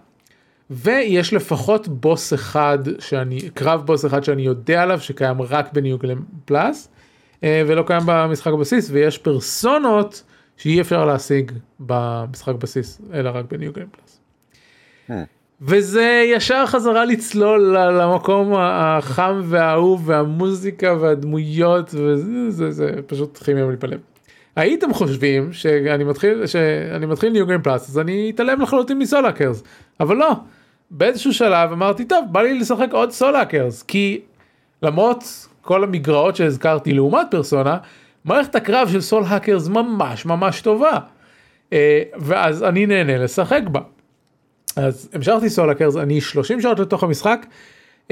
ויש לפחות בוס אחד שאני קרב בוס אחד שאני יודע עליו שקיים רק בניו גיים פלאס ולא קיים במשחק הבסיס ויש פרסונות. שאי אפשר להשיג במשחק בסיס אלא רק בניו גיים פלאס. וזה ישר חזרה לצלול למקום החם והאהוב והמוזיקה והדמויות וזה זה, זה פשוט לי בלב. הייתם חושבים שאני מתחיל שאני מתחיל new game plus אז אני אתעלם לחלוטין מ-Soul Hackers אבל לא באיזשהו שלב אמרתי טוב בא לי לשחק עוד Soul Hackers כי למרות כל המגרעות שהזכרתי לעומת פרסונה מערכת הקרב של Soul Hackers ממש ממש טובה. אה, ואז אני נהנה לשחק בה. אז המשכתי Soul Hackers, אני 30 שעות לתוך המשחק. אה,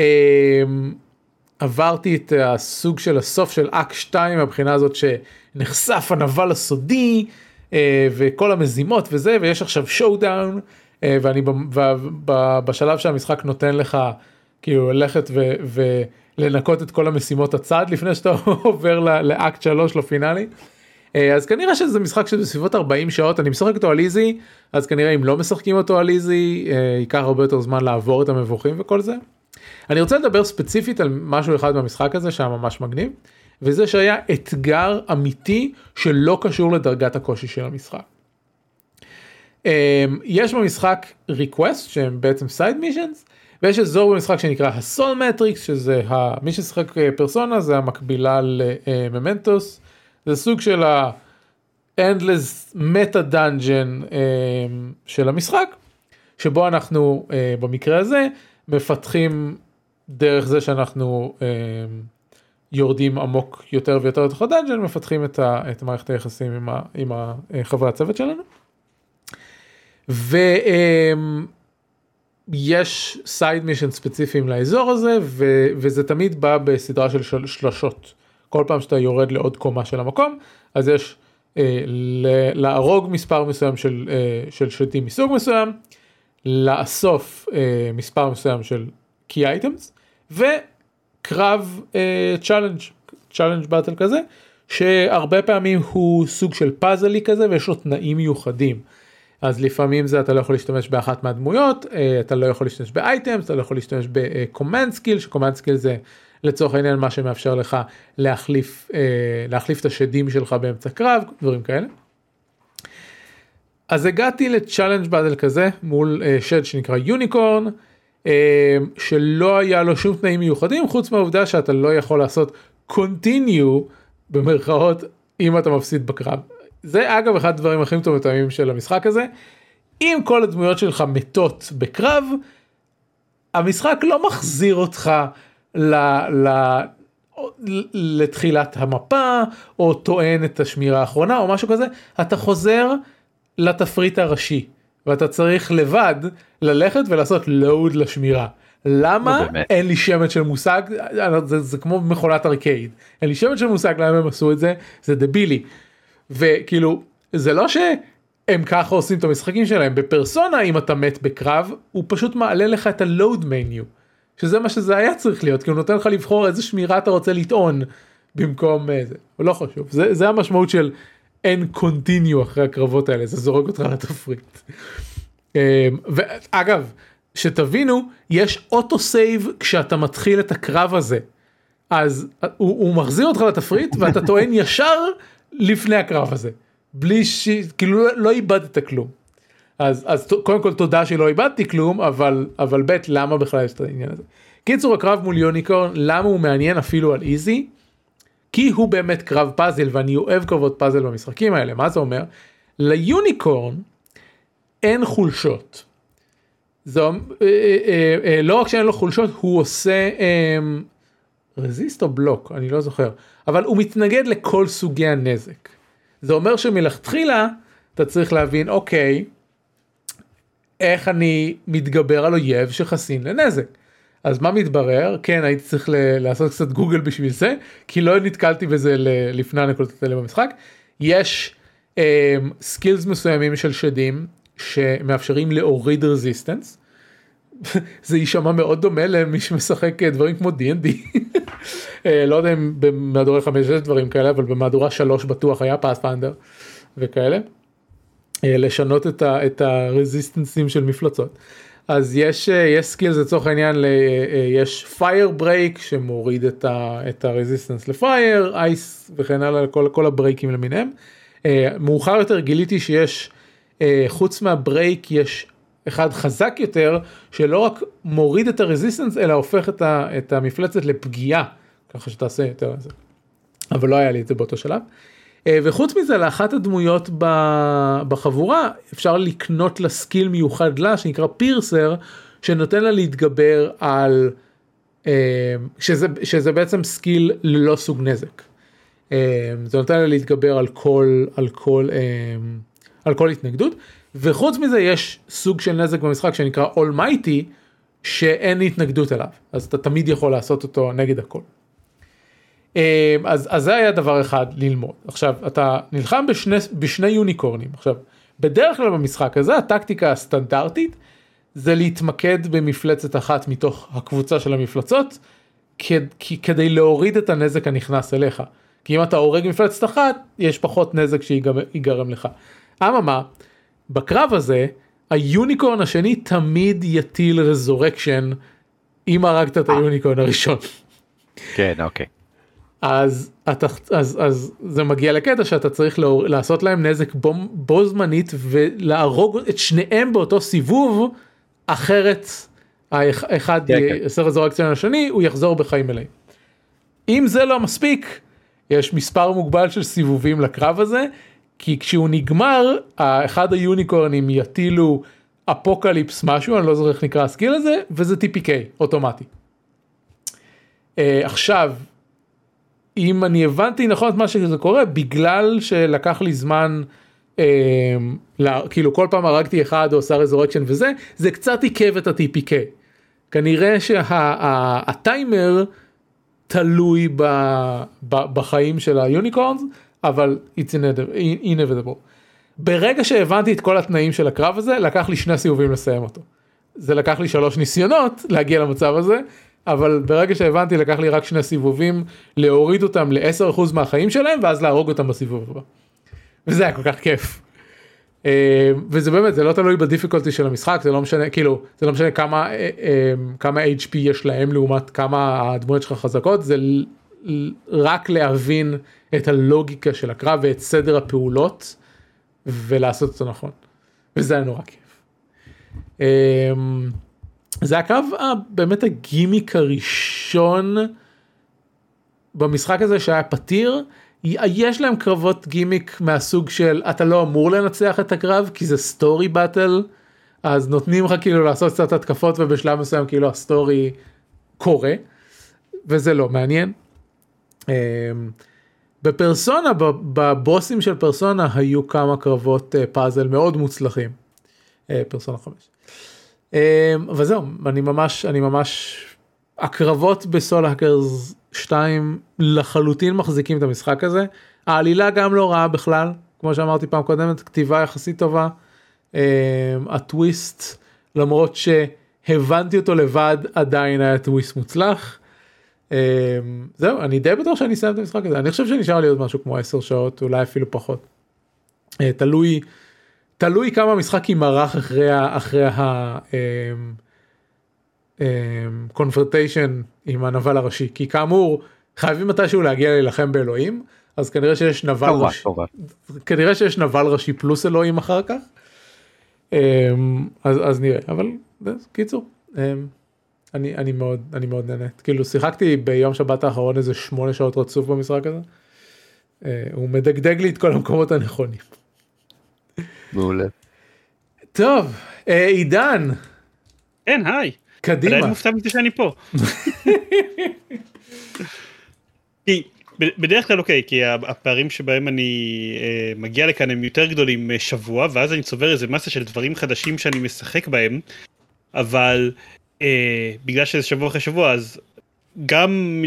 עברתי את הסוג של הסוף של אק 2 מהבחינה הזאת שנחשף הנבל הסודי אה, וכל המזימות וזה ויש עכשיו showdown אה, ואני ב, ב, ב, בשלב שהמשחק נותן לך כאילו ללכת ו, לנקות את כל המשימות הצד לפני שאתה עובר לאקט 3 ל- finale. אה, אז כנראה שזה משחק של בסביבות 40 שעות אני משחק אותו על easy אז כנראה אם לא משחקים אותו על easy אה, ייקח הרבה יותר זמן לעבור את המבוכים וכל זה. אני רוצה לדבר ספציפית על משהו אחד במשחק הזה שהיה ממש מגניב וזה שהיה אתגר אמיתי שלא קשור לדרגת הקושי של המשחק. אמ, יש במשחק request שהם בעצם side missions ויש אזור במשחק שנקרא הסול מטריקס שזה מי ששיחק אה, פרסונה זה המקבילה לממנטוס זה סוג של meta dungeon אמ, של המשחק שבו אנחנו אה, במקרה הזה מפתחים דרך זה שאנחנו יורדים עמוק יותר ויותר לתוך הדאנג'ן מפתחים את, ה, את מערכת היחסים עם, ה, עם חברי הצוות שלנו. ויש סייד מישן ספציפיים לאזור הזה ו, וזה תמיד בא בסדרה של של שלושות. כל פעם שאתה יורד לעוד קומה של המקום אז יש אה, להרוג מספר מסוים של, אה, של שליטים מסוג מסוים, לאסוף אה, מספר מסוים של key items וקרב challenge challenge battle כזה שהרבה פעמים הוא סוג של puzzle-י כזה ויש לו תנאים מיוחדים. אז לפעמים זה אתה לא יכול להשתמש באחת מהדמויות, אה, אתה לא יכול להשתמש ב- items, אתה לא יכול להשתמש ב- command skill, ש- command skill זה לצורך העניין מה שמאפשר לך להחליף, אה, להחליף את השדים שלך באמצע קרב, דברים כאלה. אז הגעתי לצ'אלנג' באדל כזה מול אה, שד שנקרא יוניקורן, שלא היה לו שום תנאים מיוחדים חוץ מהעובדה שאתה לא יכול לעשות continue במרכאות אם אתה מפסיד בקרב. זה אגב אחד הדברים הכי מטומטמים של המשחק הזה. אם כל הדמויות שלך מתות בקרב, המשחק לא מחזיר אותך ל, ל, לתחילת המפה, או טוען את השמירה האחרונה, או משהו כזה, אתה חוזר לתפריט הראשי, ואתה צריך לבד ללכת ולעשות לואוד לשמירה. למה? לא אין לי שמץ של מושג זה, זה כמו מכונת ארקייד. אין לי שמץ של מושג למה הם עשו את זה זה דבילי וכאילו זה לא שהם ככה עושים את המשחקים שלהם בפרסונה אם אתה מת בקרב הוא פשוט מעלה לך את הלואוד מניו שזה מה שזה היה צריך להיות כי הוא נותן לך לבחור איזה שמירה אתה רוצה לטעון במקום זה. לא חשוב. זה, זה המשמעות של אין continue אחרי הקרבות האלה זה זורק אותך לתפריט. אמ, ואגב שתבינו יש auto save כשאתה מתחיל את הקרב הזה. אז הוא, הוא מחזיר אותך לתפריט ואתה טוען ישר לפני הקרב הזה בלי ש... כאילו לא איבדת כלום. אז, אז קודם כל תודה שלא איבדתי כלום אבל אבל ב' למה בכלל יש את העניין הזה. קיצור הקרב מול יוניקורן למה הוא מעניין אפילו על איזי? כי הוא באמת קרב פאזל ואני אוהב קרבות פאזל במשחקים האלה מה זה אומר? ליוניקורן אין חולשות. זו, אה, אה, אה, לא רק שאין לו חולשות הוא עושה רזיסט או בלוק אני לא זוכר אבל הוא מתנגד לכל סוגי הנזק. זה אומר שמלכתחילה אתה צריך להבין אוקיי איך אני מתגבר על אויב שחסין לנזק. אז מה מתברר כן הייתי צריך ל- לעשות קצת גוגל בשביל זה כי לא נתקלתי בזה ל- לפני הנקודות האלה במשחק. יש skills um, מסוימים של שדים שמאפשרים להוריד resistance. זה יישמע מאוד דומה למי שמשחק דברים כמו D&D. אה, לא יודע אם במהדורה 5 יש דברים כאלה אבל במהדורה 3 בטוח היה Pathfinder וכאלה. אה, לשנות את, ה, את הרזיסטנסים של מפלצות. אז יש, אה, יש skills לצורך העניין יש fire break שמוריד את, ה, את ה resistance ל fire ice וכן הלאה כל, כל הברייקים למיניהם. מאוחר יותר גיליתי שיש חוץ מה break יש אחד חזק יותר שלא רק מוריד את ה resistance אלא הופך את, ה, את המפלצת לפגיעה ככה שתעשה יותר זה. אבל לא היה לי את זה באותו שלב. אה, וחוץ מזה לאחת הדמויות בחבורה אפשר לקנות לה skill מיוחד לה שנקרא piercer שנותן לה להתגבר על אה, שזה, שזה בעצם skill ללא סוג נזק. אה, זה נותן לה להתגבר על כל על כל על כל התנגדות וחוץ מזה יש סוג של נזק במשחק שנקרא Almighty שאין התנגדות אליו אז אתה תמיד יכול לעשות אותו נגד הכל. אה, אז, אז זה היה דבר אחד ללמוד עכשיו אתה נלחם בשני, בשני יוניקורנים עכשיו בדרך כלל במשחק הזה הטקטיקה הסטנדרטית זה להתמקד במפלצת אחת מתוך הקבוצה של המפלצות כדי להוריד את הנזק הנכנס אליך. כי אם אתה הורג מפלצת אחת, יש פחות נזק שיגרם לך. אממה, בקרב הזה, היוניקורן השני תמיד יטיל רזורקשן אם הרגת את היוניקורן הראשון. כן, אוקיי. אז, אתה, אז, אז זה מגיע לקטע שאתה צריך לא, לעשות להם נזק בו, בו זמנית ולהרוג את שניהם באותו סיבוב, אחרת האחד כן, כן. יעשה רזורקציה לשני, הוא יחזור בחיים מלאים. אם זה לא מספיק, יש מספר מוגבל של סיבובים לקרב הזה, כי כשהוא נגמר, אחד היוניקורנים יטילו אפוקליפס משהו, אני לא זוכר איך נקרא ה skill הזה, וזה TPK אוטומטי. Uh, עכשיו, אם אני הבנתי נכון את מה שזה קורה, בגלל שלקח לי זמן, uh, לה, כאילו כל פעם הרגתי אחד או עושה resurrection וזה, זה קצת עיכב את ה-TPK. כנראה שהטיימר שה, תלוי ב, ב, בחיים של היוניקורנס, אבל it's inevitable. ברגע שהבנתי את כל התנאים של הקרב הזה, לקח לי שני סיבובים לסיים אותו. זה לקח לי שלוש ניסיונות להגיע למצב הזה, אבל ברגע שהבנתי לקח לי רק שני סיבובים להוריד אותם ל-10% מהחיים שלהם ואז להרוג אותם בסיבוב הבא. וזה היה כל כך כיף. אה, וזה באמת זה לא תלוי בדיפיקולטי של המשחק זה לא משנה כאילו זה לא משנה כמה אה, אה, כמה hp יש להם לעומת כמה הדמויות שלך חזקות זה רק להבין את הלוגיקה של הקרב ואת סדר הפעולות ולעשות אותו נכון. וזה היה נורא כיף. זה הקרב באמת הגימיק הראשון במשחק הזה שהיה פתיר. יש להם קרבות גימיק מהסוג של אתה לא אמור לנצח את הקרב כי זה סטורי באטל אז נותנים לך כאילו לעשות קצת התקפות ובשלב מסוים כאילו ה story קורה וזה לא מעניין. אמ, בפרסונה בבוסים של פרסונה היו כמה קרבות אה, פאזל מאוד מוצלחים. אה, פרסונה 5. אמ, אבל זהו אני ממש אני ממש הקרבות ב Soul Hackers 2 לחלוטין מחזיקים את המשחק הזה. העלילה גם לא רעה בכלל, כמו שאמרתי פעם קודמת, כתיבה יחסית טובה. Uh, הטוויסט, למרות שהבנתי אותו לבד, עדיין היה טוויסט מוצלח. Uh, זהו, אני די בטוח שאני אסיים את המשחק הזה. אני חושב שנשאר לי עוד משהו כמו 10 שעות, אולי אפילו פחות. Uh, תלוי, תלוי כמה המשחק יימרח אחרי ה... אחרי ה קונפרטיישן עם הנבל הראשי כי כאמור חייבים מתישהו להגיע להילחם באלוהים אז כנראה שיש נבל ראשי כנראה שיש נבל ראשי פלוס אלוהים אחר כך. אמ, אז, אז נראה אבל קיצור אמ, אני אני מאוד אני מאוד נהנית כאילו שיחקתי ביום שבת האחרון איזה שמונה שעות רצוף במשחק הזה. אה, הוא מדגדג לי את כל המקומות הנכונים. מעולה. טוב אה, עידן. כן היי. קדימה. עדיין מופתע מזה שאני פה. כי בדרך כלל אוקיי כי הפערים שבהם אני אה, מגיע לכאן הם יותר גדולים שבוע ואז אני צובר איזה מסה של דברים חדשים שאני משחק בהם אבל אה, בגלל שזה שבוע אחרי שבוע אז גם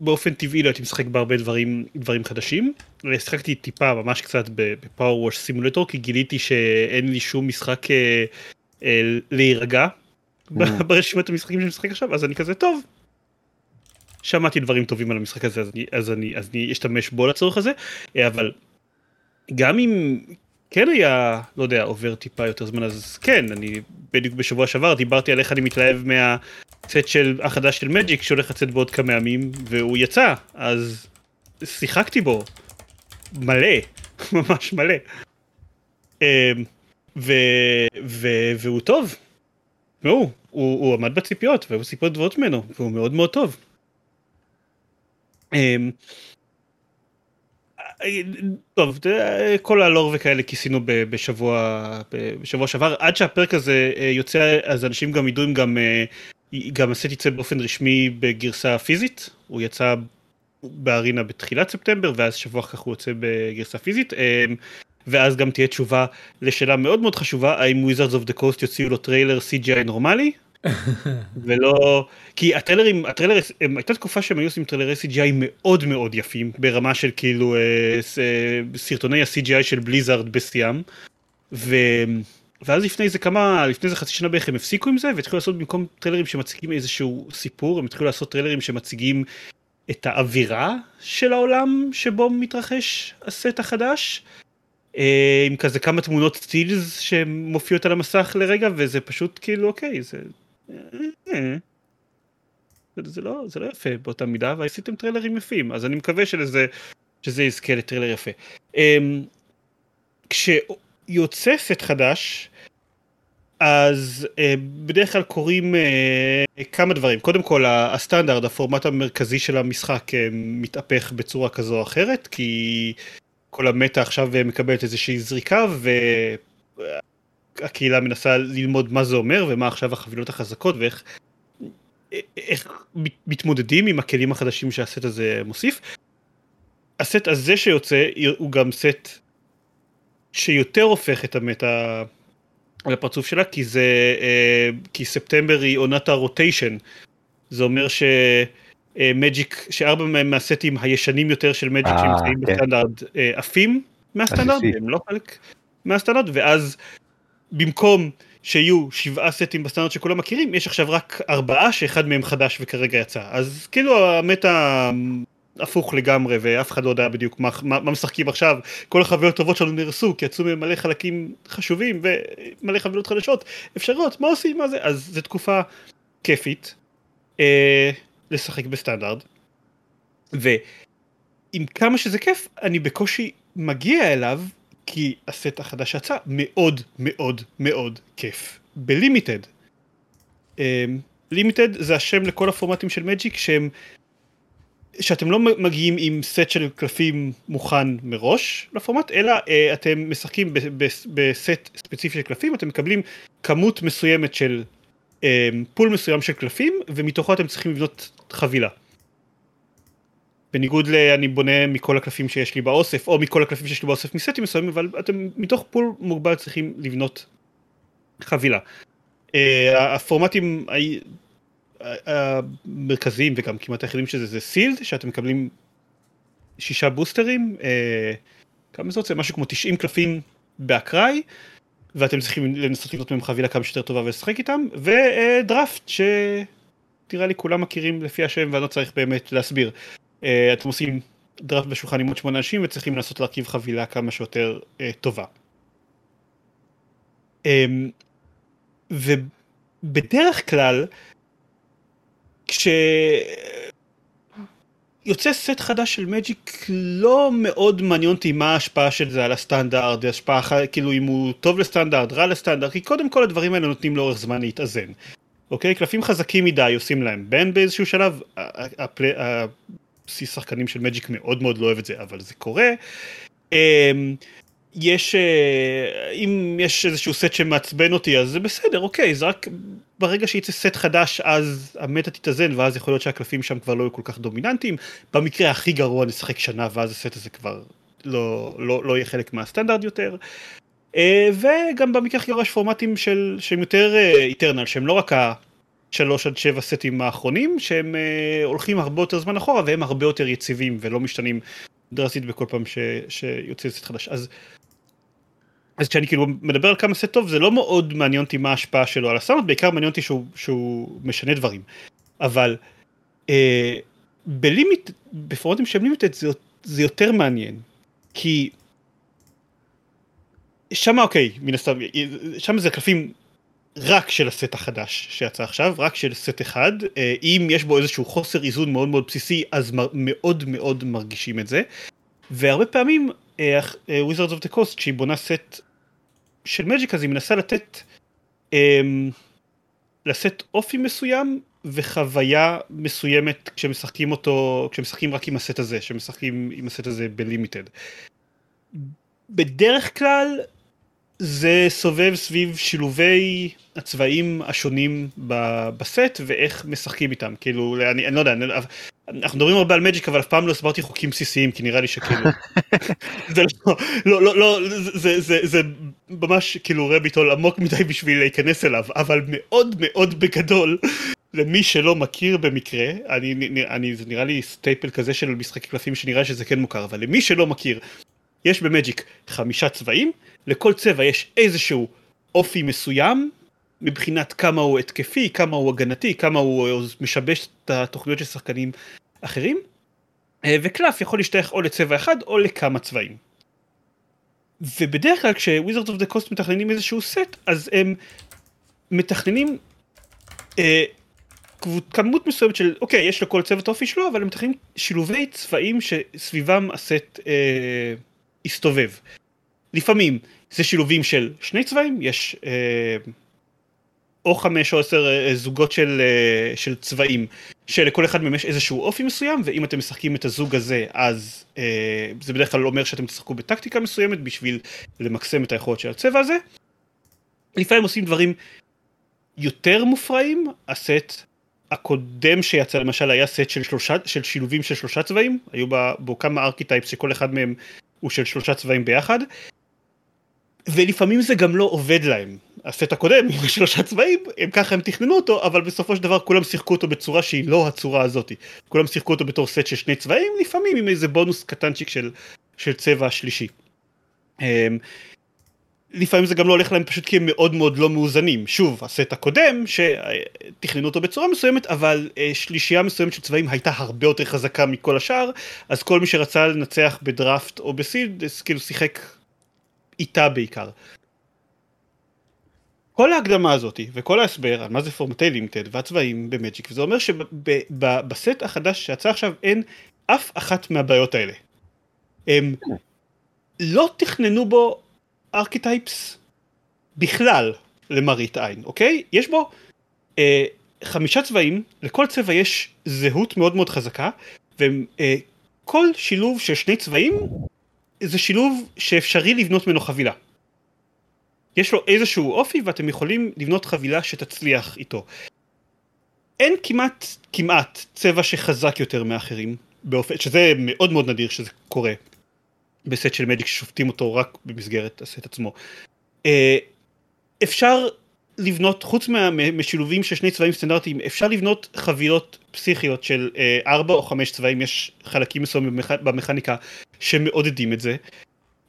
באופן טבעי לא הייתי משחק בהרבה דברים דברים חדשים. שיחקתי טיפה ממש קצת בפאוור ווש סימולטור כי גיליתי שאין לי שום משחק אה, אה, להירגע ברשימת המשחקים שאני משחק עכשיו אז אני כזה טוב. שמעתי דברים טובים על המשחק הזה אז אני אז אני אז אני אשתמש בו לצורך הזה אבל גם אם כן היה לא יודע עובר טיפה יותר זמן אז כן אני בדיוק בשבוע שעבר דיברתי על איך אני מתלהב מהסט של החדש של מג'יק שהולך לצאת בעוד כמה ימים והוא יצא אז שיחקתי בו מלא ממש מלא. אמ, ו, ו, והוא טוב. והוא הוא, הוא עמד בציפיות והיו ציפיות גבוהות ממנו והוא מאוד מאוד טוב. אמ, טוב כל הלור וכאלה כיסינו בשבוע בשבוע שעבר עד שהפרק הזה אה, יוצא אז אנשים גם ידעו אם גם אה, גם הסט יצא באופן רשמי בגרסה פיזית? הוא יצא בארינה בתחילת ספטמבר ואז שבוע אחר כך הוא יוצא בגרסה פיזית. אמ, ואז גם תהיה תשובה לשאלה מאוד מאוד חשובה האם Wizards of the Coast יוציאו לו טריילר CGI נורמלי? ולא כי הטריילרים הטריילר הם, הייתה תקופה שהם היו עושים טריילרי CGI מאוד מאוד יפים ברמה של כאילו אה, אה, סרטוני ה-CGI של בליזארד בשיאם. ו... ואז לפני זה כמה, לפני זה חצי שנה בערך הם הפסיקו עם זה והתחילו לעשות במקום טריילרים שמציגים איזשהו סיפור, הם התחילו לעשות טריילרים שמציגים את האווירה של העולם שבו מתרחש הסט החדש. אה, עם כזה כמה תמונות סטילס שמופיעות על המסך לרגע וזה פשוט כאילו אוקיי זה. אה, זה לא זה לא יפה באותה מידה ועשיתם טריילרים יפים אז אני מקווה שלזה שזה יזכה לטריילר יפה. אמ, כשיוצא סט חדש אז uh, בדרך כלל קורים uh, כמה דברים קודם כל הסטנדרט הפורמט המרכזי של המשחק uh, מתהפך בצורה כזו או אחרת כי כל המטה עכשיו מקבלת איזושהי זריקה והקהילה מנסה ללמוד מה זה אומר ומה עכשיו החבילות החזקות ואיך איך מתמודדים עם הכלים החדשים שהסט הזה מוסיף. הסט הזה שיוצא הוא גם סט שיותר הופך את המטה על הפרצוף שלה כי זה אה, כי ספטמבר היא עונת הרוטיישן. זה אומר שמג'יק שארבע מהסטים הישנים יותר של מג'יק אה, שנמצאים כן. בסטנדרט אה, עפים מהסטנדרט הם לא חלק מהסטנדרט ואז במקום שיהיו שבעה סטים בסטנדרט שכולם מכירים יש עכשיו רק ארבעה שאחד מהם חדש וכרגע יצא. אז כאילו המטה הפוך לגמרי ואף אחד לא יודע בדיוק מה, מה, מה משחקים עכשיו. כל החבילות הטובות שלנו נהרסו כי יצאו מהם מלא חלקים חשובים ומלא חבילות חדשות. אפשרות מה עושים מה זה? אז זו תקופה כיפית אה, לשחק בסטנדרט. ועם כמה שזה כיף אני בקושי מגיע אליו כי הסט החדש יצא מאוד מאוד מאוד כיף. בלימיטד. לימיטד אה, זה השם לכל הפורמטים של מג'יק שהם שאתם לא מגיעים עם סט של קלפים מוכן מראש לפורמט, אלא uh, אתם משחקים בסט ספציפי של קלפים, אתם מקבלים כמות מסוימת של uh, pool מסוים של קלפים, ומתוכו אתם צריכים לבנות חבילה. בניגוד ל... אני בונה מכל הקלפים שיש לי באוסף, או מכל הקלפים שיש לי באוסף מסטים מסוימים, אבל אתם מתוך pool מוגבל צריכים לבנות חבילה. Uh, הפורמטים המרכזיים וגם כמעט היחידים שזה זה sealed שאתם מקבלים שישה בוסטרים אה, כמה זה רוצה משהו כמו 90 קלפים באקראי ואתם צריכים לנסות לבנות מהם חבילה כמה שיותר טובה ולשחק איתם ודראפט שתראה לי כולם מכירים לפי השם ואני לא צריך באמת להסביר אה, אתם עושים דראפט בשולחן עם עוד שמונה אנשים וצריכים לנסות להרכיב חבילה כמה שיותר אה, טובה. אה, ובדרך כלל כשיוצא סט חדש של מג'יק לא מאוד מעניין אותי מה ההשפעה של זה על הסטנדרט, השפעה כאילו אם הוא טוב לסטנדרט, רע לסטנדרט, כי קודם כל הדברים האלה נותנים לאורך זמן להתאזן. אוקיי? קלפים חזקים מדי עושים להם בן באיזשהו שלב, הבסיס שחקנים של מג'יק מאוד מאוד לא אוהב את זה, אבל זה קורה. אמ, יש, אה, אם יש איזשהו סט שמעצבן אותי אז זה בסדר, אוקיי, זה רק ברגע שיצא סט חדש אז המטה תתאזן ואז יכול להיות שהקלפים שם כבר לא יהיו כל כך דומיננטיים. במקרה הכי גרוע נשחק שנה ואז הסט הזה כבר לא, לא, לא יהיה חלק מהסטנדרט יותר. אה, וגם במקרה הכי גרוע יש פורמטים של, שהם יותר איטרנל, אה, שהם לא רק השלוש עד שבע סטים האחרונים, שהם הולכים הרבה יותר זמן אחורה והם הרבה יותר יציבים ולא משתנים דרסית בכל פעם ש, שיוצא סט חדש. אז אז כשאני כאילו מדבר על כמה סט טוב זה לא מאוד מעניין אותי מה ההשפעה שלו על הסאונד בעיקר מעניין אותי שהוא, שהוא משנה דברים. אבל אה, בלימיט בפורמטים שהם לימיטד זה, זה יותר מעניין. כי שם אוקיי מן הסתם שם זה קלפים רק של הסט החדש שיצא עכשיו רק של סט אחד. אה, אם יש בו איזשהו חוסר איזון מאוד מאוד בסיסי אז מאוד מאוד מרגישים את זה. והרבה פעמים Wizards of the Coast כשהיא בונה סט של מג'יק אז היא מנסה לתת אמ, לשאת אופי מסוים וחוויה מסוימת כשמשחקים אותו כשמשחקים רק עם הסט הזה שמשחקים עם הסט הזה בלימיטד. בדרך כלל זה סובב סביב שילובי הצבעים השונים בסט ואיך משחקים איתם כאילו אני, אני לא יודע אני, אנחנו מדברים הרבה על מג'יק אבל אף פעם לא הסברתי חוקים בסיסיים כי נראה לי שכאילו זה לא לא לא לא זה זה זה ממש כאילו rabbit hole עמוק מדי בשביל להיכנס אליו אבל מאוד מאוד בגדול למי שלא מכיר במקרה אני אני זה נראה לי staple כזה של משחקי קלפים שנראה שזה כן מוכר אבל למי שלא מכיר יש במג'יק חמישה צבעים לכל צבע יש איזשהו אופי מסוים מבחינת כמה הוא התקפי, כמה הוא הגנתי, כמה הוא משבש את התוכניות של שחקנים אחרים, אה, וקלף יכול להשתייך או לצבע אחד או לכמה צבעים. ובדרך כלל כש Wizards of the Coast מתכננים איזשהו סט, אז הם מתכננים אה, כמות מסוימת של, אוקיי, יש לכל צוות אופי שלו, אבל הם מתכננים שילובי צבעים שסביבם הסט אה, הסתובב. לפעמים זה שילובים של שני צבעים, יש אה, או חמש או עשר אה, זוגות של, אה, של צבעים שלכל אחד מהם יש איזשהו אופי מסוים ואם אתם משחקים את הזוג הזה אז אה, זה בדרך כלל אומר שאתם תשחקו בטקטיקה מסוימת בשביל למקסם את היכולת של הצבע הזה. לפעמים עושים דברים יותר מופרעים, הסט הקודם שיצא למשל היה סט של שלושה, של שילובים של שלושה צבעים, היו בו כמה ארכיטייפס שכל אחד מהם הוא של שלושה צבעים ביחד, ולפעמים זה גם לא עובד להם. הסט הקודם עם שלושה צבעים, הם ככה הם תכננו אותו, אבל בסופו של דבר כולם שיחקו אותו בצורה שהיא לא הצורה הזאתי. כולם שיחקו אותו בתור סט של שני צבעים, לפעמים עם איזה בונוס קטנצ'יק של, של צבע שלישי. אמ, לפעמים זה גם לא הולך להם פשוט כי הם מאוד מאוד לא מאוזנים. שוב, הסט הקודם, שתכננו אותו בצורה מסוימת, אבל אה, שלישייה מסוימת של צבעים הייתה הרבה יותר חזקה מכל השאר, אז כל מי שרצה לנצח בדראפט או בסילד, כאילו שיחק איתה בעיקר. כל ההקדמה הזאת וכל ההסבר על מה זה פורמטי לימטד והצבעים במג'יק, וזה אומר שבסט החדש שיצא עכשיו אין אף אחת מהבעיות האלה. הם לא תכננו בו ארכיטייפס בכלל למראית עין, אוקיי? יש בו אה, חמישה צבעים, לכל צבע יש זהות מאוד מאוד חזקה, וכל אה, שילוב של שני צבעים זה שילוב שאפשרי לבנות ממנו חבילה. יש לו איזשהו אופי ואתם יכולים לבנות חבילה שתצליח איתו. אין כמעט, כמעט צבע שחזק יותר מאחרים, באופן, שזה מאוד מאוד נדיר שזה קורה בסט של מדיק ששופטים אותו רק במסגרת הסט עצמו. אה, אפשר לבנות, חוץ משילובים של שני צבעים סטנדרטיים, אפשר לבנות חבילות פסיכיות של אה, ארבע או חמש צבעים, יש חלקים מסוימים במכניקה שמעודדים את זה.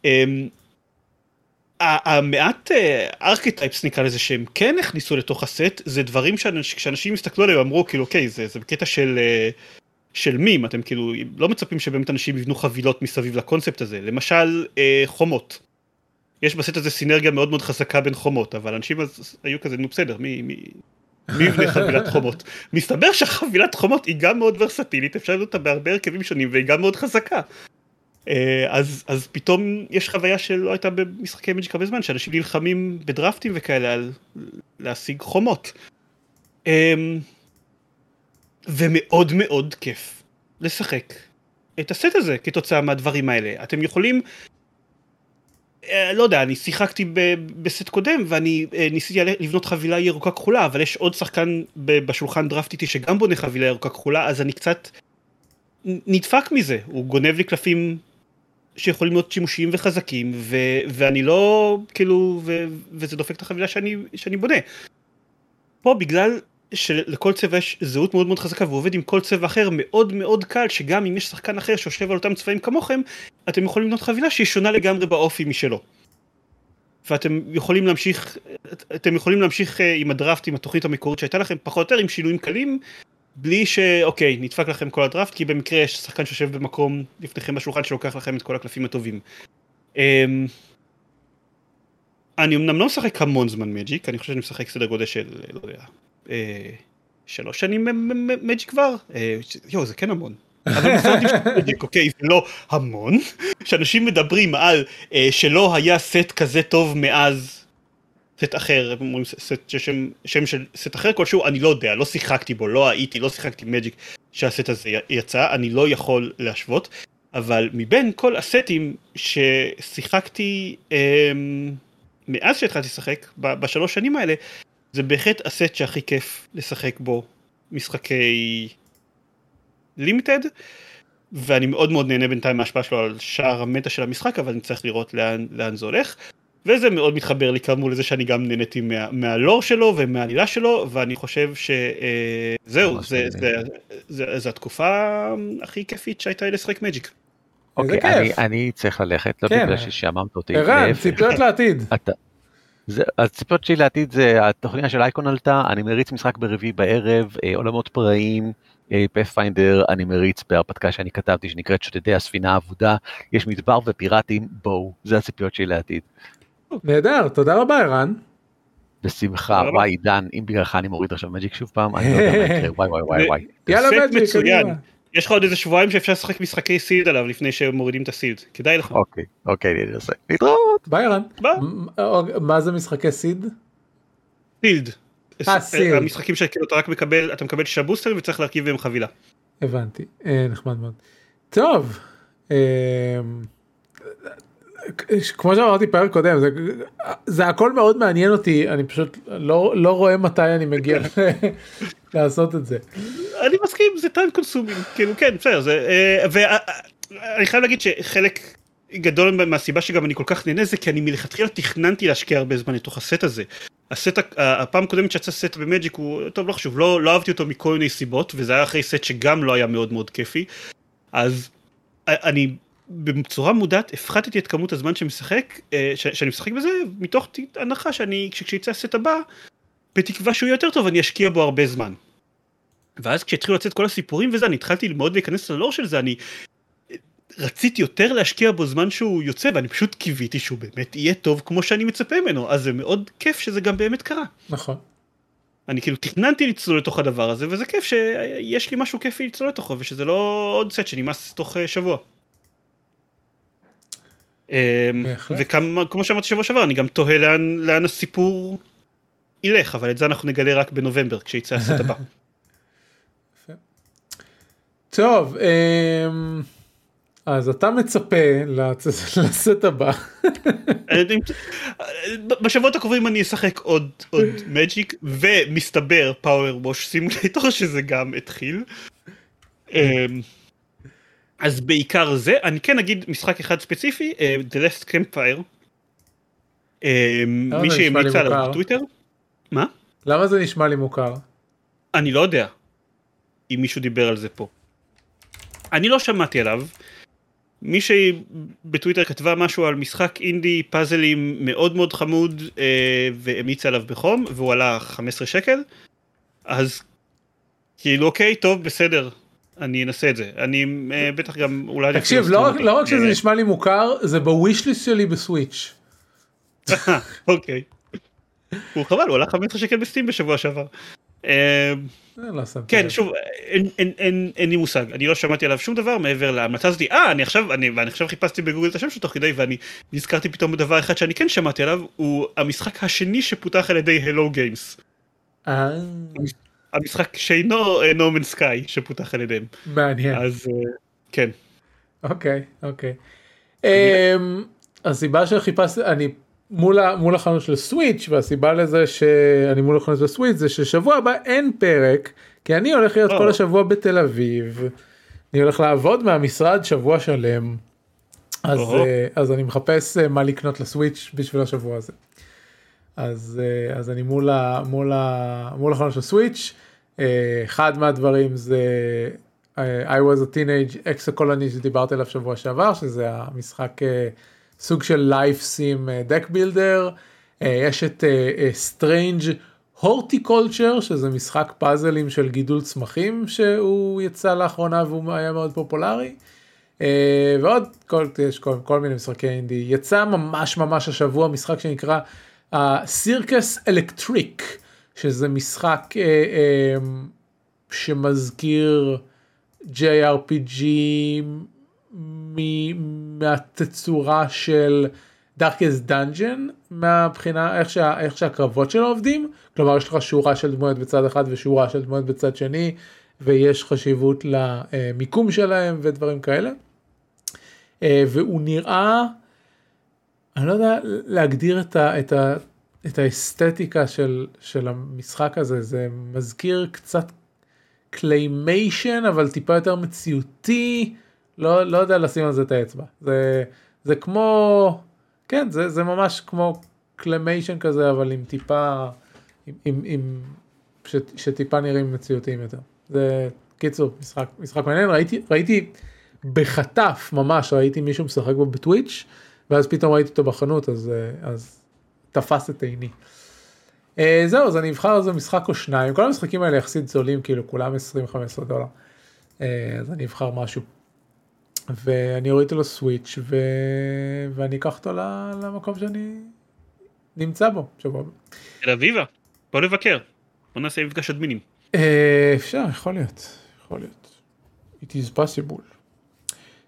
אמ, המעט ארכיטייפס נקרא לזה שהם כן הכניסו לתוך הסט זה דברים שאנשים הסתכלו עליהם אמרו כאילו אוקיי זה, זה בקטע של אה, של מים אתם כאילו לא מצפים שבאמת אנשים יבנו חבילות מסביב לקונספט הזה למשל אה, חומות. יש בסט הזה סינרגיה מאוד מאוד חזקה בין חומות אבל אנשים אז היו כזה נו בסדר מי, מי, מי יבנה חבילת חומות מסתבר שהחבילת חומות היא גם מאוד ורסטילית אפשר לבנות אותה בהרבה הרכבים שונים והיא גם מאוד חזקה. אה, אז, אז פתאום יש חוויה שלא הייתה במשחקי מג'יק הרבה זמן, שאנשים נלחמים בדרפטים וכאלה על להשיג חומות. אמ, ומאוד מאוד כיף לשחק את הסט הזה כתוצאה מהדברים האלה. אתם יכולים, אה, לא יודע, אני שיחקתי בסט קודם ואני אה, ניסיתי לבנות חבילה ירוקה כחולה, אבל יש עוד שחקן בשולחן דראפט איתי שגם בונה חבילה ירוקה כחולה, אז אני קצת נדפק מזה, הוא גונב לי קלפים שיכולים להיות שימושיים וחזקים ו, ואני לא כאילו ו, וזה דופק את החבילה שאני, שאני בונה. פה בגלל שלכל צבע יש זהות מאוד מאוד חזקה והוא עובד עם כל צבע אחר מאוד מאוד קל שגם אם יש שחקן אחר שיושב על אותם צבעים כמוכם אתם יכולים לבנות חבילה שהיא שונה לגמרי באופי משלו. ואתם יכולים להמשיך אתם יכולים להמשיך אה, עם הדראפט עם התוכנית המקורית שהייתה לכם פחות או יותר עם שינויים קלים בלי שאוקיי נדפק לכם כל הדראפט כי במקרה יש שחקן שיושב במקום לפניכם בשולחן שלוקח לכם את כל הקלפים הטובים. אמ, אני אמנם לא משחק המון זמן מג'יק אני חושב שאני משחק סדר גודל של לא יודע שלוש שנים מג'יק כבר. אה, יואו זה כן המון. אוקיי? זה לא המון. שאנשים מדברים על אה, שלא היה סט כזה טוב מאז סט אחר, סט שם של סט אחר כלשהו, אני לא יודע, לא שיחקתי בו, לא הייתי, לא שיחקתי מג'יק שהסט הזה יצא, אני לא יכול להשוות, אבל מבין כל הסטים ששיחקתי אה, מאז שהתחלתי לשחק, בשלוש שנים האלה, זה בהחלט הסט שהכי כיף לשחק בו משחקי לימיטד, ואני מאוד מאוד נהנה בינתיים מההשפעה שלו על שער המטה של המשחק, אבל אני צריך לראות לאן, לאן זה הולך. וזה מאוד מתחבר לי כאמור לזה שאני גם נהניתי מה, מהלור שלו ומהעלילה שלו ואני חושב שזהו אה, זה, זה, זה, זה, זה התקופה הכי כיפית שהייתה לי לשחק מג'יק. אוקיי, אני, אני צריך ללכת, לא כן. בגלל ששעממת אותי. ערן, ציפיות לעתיד. אתה, הציפיות שלי לעתיד זה התוכניה של אייקון עלתה, אני מריץ משחק ברביעי בערב, אה, עולמות פראיים, פאת'פיינדר, אני מריץ בהרפתקה שאני כתבתי שנקראת שודדי הספינה האבודה, יש מדבר ופיראטים, בואו, זה הציפיות שלי לעתיד. נהדר, תודה רבה ערן. בשמחה, וואי עידן, אם בגללך אני מוריד עכשיו מג'יק שוב פעם, אני לא יודע מה יקרה, וואי וואי וואי וואי. יאללה מג'יק, קדימה. יש לך עוד איזה שבועיים שאפשר לשחק משחקי סילד עליו לפני שמורידים את הסילד, כדאי לך. אוקיי, אוקיי, אני אעשה. להתראות. ביי ערן. ביי. מה זה משחקי סיד? sealed. אה, סילד. המשחקים שכאילו אתה רק מקבל, אתה מקבל שישה בוסטרים וצריך להרכיב בהם חבילה. הבנתי, אה, נחמד מאוד. טוב, אה, כמו שאמרתי פרק קודם, זה, זה הכל מאוד מעניין אותי, אני פשוט לא, לא רואה מתי אני מגיע לעשות את זה. אני מסכים, זה time consuming, כאילו כן, בסדר, זה, אה, ואני חייב להגיד שחלק גדול מהסיבה שגם אני כל כך נהנה זה כי אני מלכתחילה תכננתי להשקיע הרבה זמן לתוך הסט הזה. הסט, הפעם הקודמת שיצא סט במג'יק הוא, טוב לא חשוב, לא, לא אהבתי אותו מכל מיני סיבות, וזה היה אחרי סט שגם לא היה מאוד מאוד כיפי, אז אני בצורה מודעת הפחתתי את כמות הזמן שמשחק, אה, שאני משחק בזה, מתוך הנחה שאני, כשיצא הסט הבא, בתקווה שהוא יהיה יותר טוב אני אשקיע בו הרבה זמן. ואז כשהתחילו לצאת כל הסיפורים וזה, אני התחלתי מאוד להיכנס ללור של זה, אני רציתי יותר להשקיע בו זמן שהוא יוצא, ואני פשוט קיוויתי שהוא באמת יהיה טוב כמו שאני מצפה ממנו, אז זה מאוד כיף שזה גם באמת קרה. נכון. אני כאילו תכננתי לצלול לתוך הדבר הזה, וזה כיף שיש לי משהו כיפי לצלול לתוכו, ושזה לא עוד סט שנמאס תוך אה, שבוע. וכמו שאמרתי שבוע שעבר, אני גם תוהה לאן, לאן הסיפור ילך, אבל את זה אנחנו נגלה רק בנובמבר, כשיצא הסט הבא. טוב, אמ, אז אתה מצפה לסט הבא. בשבועות הקרובים אני אשחק עוד עוד מג'יק ומסתבר פאוור ווש סימולטור שזה גם התחיל. אמ, אז בעיקר זה אני כן אגיד משחק אחד ספציפי אה, The Last Campfire. אמ, מי שהמליץ עליו בטוויטר. מה? למה זה נשמע לי מוכר? אני לא יודע אם מישהו דיבר על זה פה. אני לא שמעתי עליו. מישהי בטוויטר כתבה משהו על משחק אינדי פאזלים מאוד מאוד חמוד אה, והמליצה עליו בחום והוא עלה 15 שקל אז כאילו אוקיי טוב בסדר אני אנסה את זה אני אה, בטח גם אולי תקשיב לא רק, לא רק שזה נשמע לי מוכר זה בווישליסט שלי בסוויץ'. אוקיי. הוא חבל הוא עלה 15 שקל בסטים בשבוע שעבר. אה, לא כן שוב אין, לי מושג אני לא שמעתי עליו שום דבר מעבר להמלצה הזאתי אה אני עכשיו אני ואני עכשיו חיפשתי בגוגל את השם שלו תוך כדי ואני נזכרתי פתאום בדבר אחד שאני כן שמעתי עליו הוא המשחק השני שפותח על ידי הלו גיימס. אה. המשחק שאינו נומן סקאי שפותח על ידיהם. מעניין. אז כן. אוקיי אוקיי. הסיבה שחיפשתי אני מול, מול החנות של סוויץ' והסיבה לזה שאני מול החנות של סוויץ' זה ששבוע הבא אין פרק כי אני הולך להיות oh. כל השבוע בתל אביב. אני הולך לעבוד מהמשרד שבוע שלם. אז, oh. אז אני מחפש מה לקנות לסוויץ' בשביל השבוע הזה. אז, אז אני מול, ה, מול, ה, מול החנות של סוויץ'. אחד מהדברים זה I was a teenage exocolonist שדיברתי עליו שבוע שעבר שזה המשחק סוג של life sim deck builder, יש את Strange Horticulture שזה משחק פאזלים של גידול צמחים שהוא יצא לאחרונה והוא היה מאוד פופולרי. Uh, ועוד כל, יש כל, כל מיני משחקי אינדי יצא ממש ממש השבוע משחק שנקרא סירקס uh, אלקטריק שזה משחק uh, uh, שמזכיר JRPG מהתצורה של Darkest Dungeon מהבחינה איך, שה, איך שהקרבות שלו עובדים כלומר יש לך שורה של דמויות בצד אחד ושורה של דמויות בצד שני ויש חשיבות למיקום שלהם ודברים כאלה. והוא נראה אני לא יודע להגדיר את, ה, את, ה, את האסתטיקה של, של המשחק הזה זה מזכיר קצת claymation אבל טיפה יותר מציאותי. לא, לא יודע לשים על זה את האצבע. זה, זה כמו, כן, זה, זה ממש כמו claymation כזה, אבל עם טיפה, עם, עם, עם ש, שטיפה נראים מציאותיים יותר. זה, קיצור, משחק, משחק מעניין, ראיתי, ראיתי בחטף ממש, ראיתי מישהו משחק בו בטוויץ', ואז פתאום ראיתי אותו בחנות, אז, אז תפס את עיני. אה, זהו אז אני אבחר איזה משחק או שניים כל המשחקים האלה יחסית זולים כאילו כולם 20-15 דולר. אה, אז אני אבחר משהו. ואני אוריד אותו לסוויץ' ו... ואני אקח אותו למקום שאני נמצא בו. שבוע. תל אביבה, בוא לבקר. בוא נעשה מפגש אדמינים. אה, אפשר יכול להיות יכול להיות. It is possible.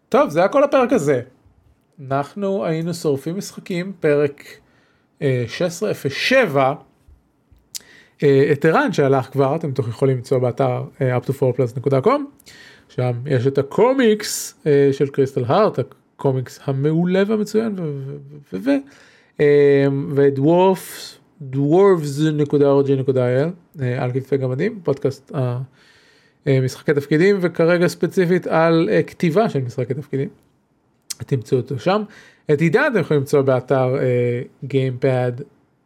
טוב זה היה כל הפרק הזה. אנחנו היינו שורפים משחקים פרק אה, 1607. אה, את ערן שהלך כבר אתם יכולים למצוא באתר אה, up2 שם יש את הקומיקס אה, של קריסטל הארט הקומיקס המעולה והמצוין ו- ו- ו- ו- אה, ודוורפס dwarves.org.il אה, על כתפי גמדים פודקאסט אה, אה, משחקי תפקידים וכרגע ספציפית על אה, כתיבה של משחקי תפקידים. תמצאו אותו שם. את עידן אתם יכולים למצוא באתר גיימפד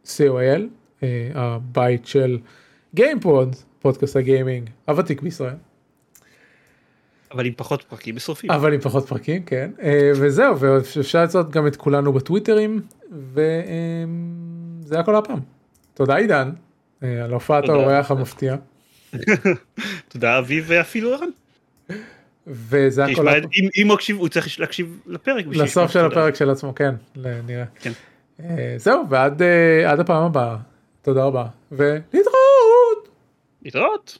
co.il אה, הבית של גיימפוד פודקאסט הגיימינג הוותיק בישראל אבל עם פחות פרקים בשרופים. אבל עם פחות פרקים כן אה, וזהו ואפשר לצאת גם את כולנו בטוויטרים וזה הכל הפעם. תודה עידן אה, על הופעת. האורח המפתיע תודה אביב ואפילו ערן. וזה הכל הפעם. אם- אם הוא מקשיב הוא צריך להקשיב לפרק. לסוף של. הפרק של עצמו כן נראה. כן. אה, זהו ועד עד הפעם הבאה תודה רבה ולהתראות. להתראות.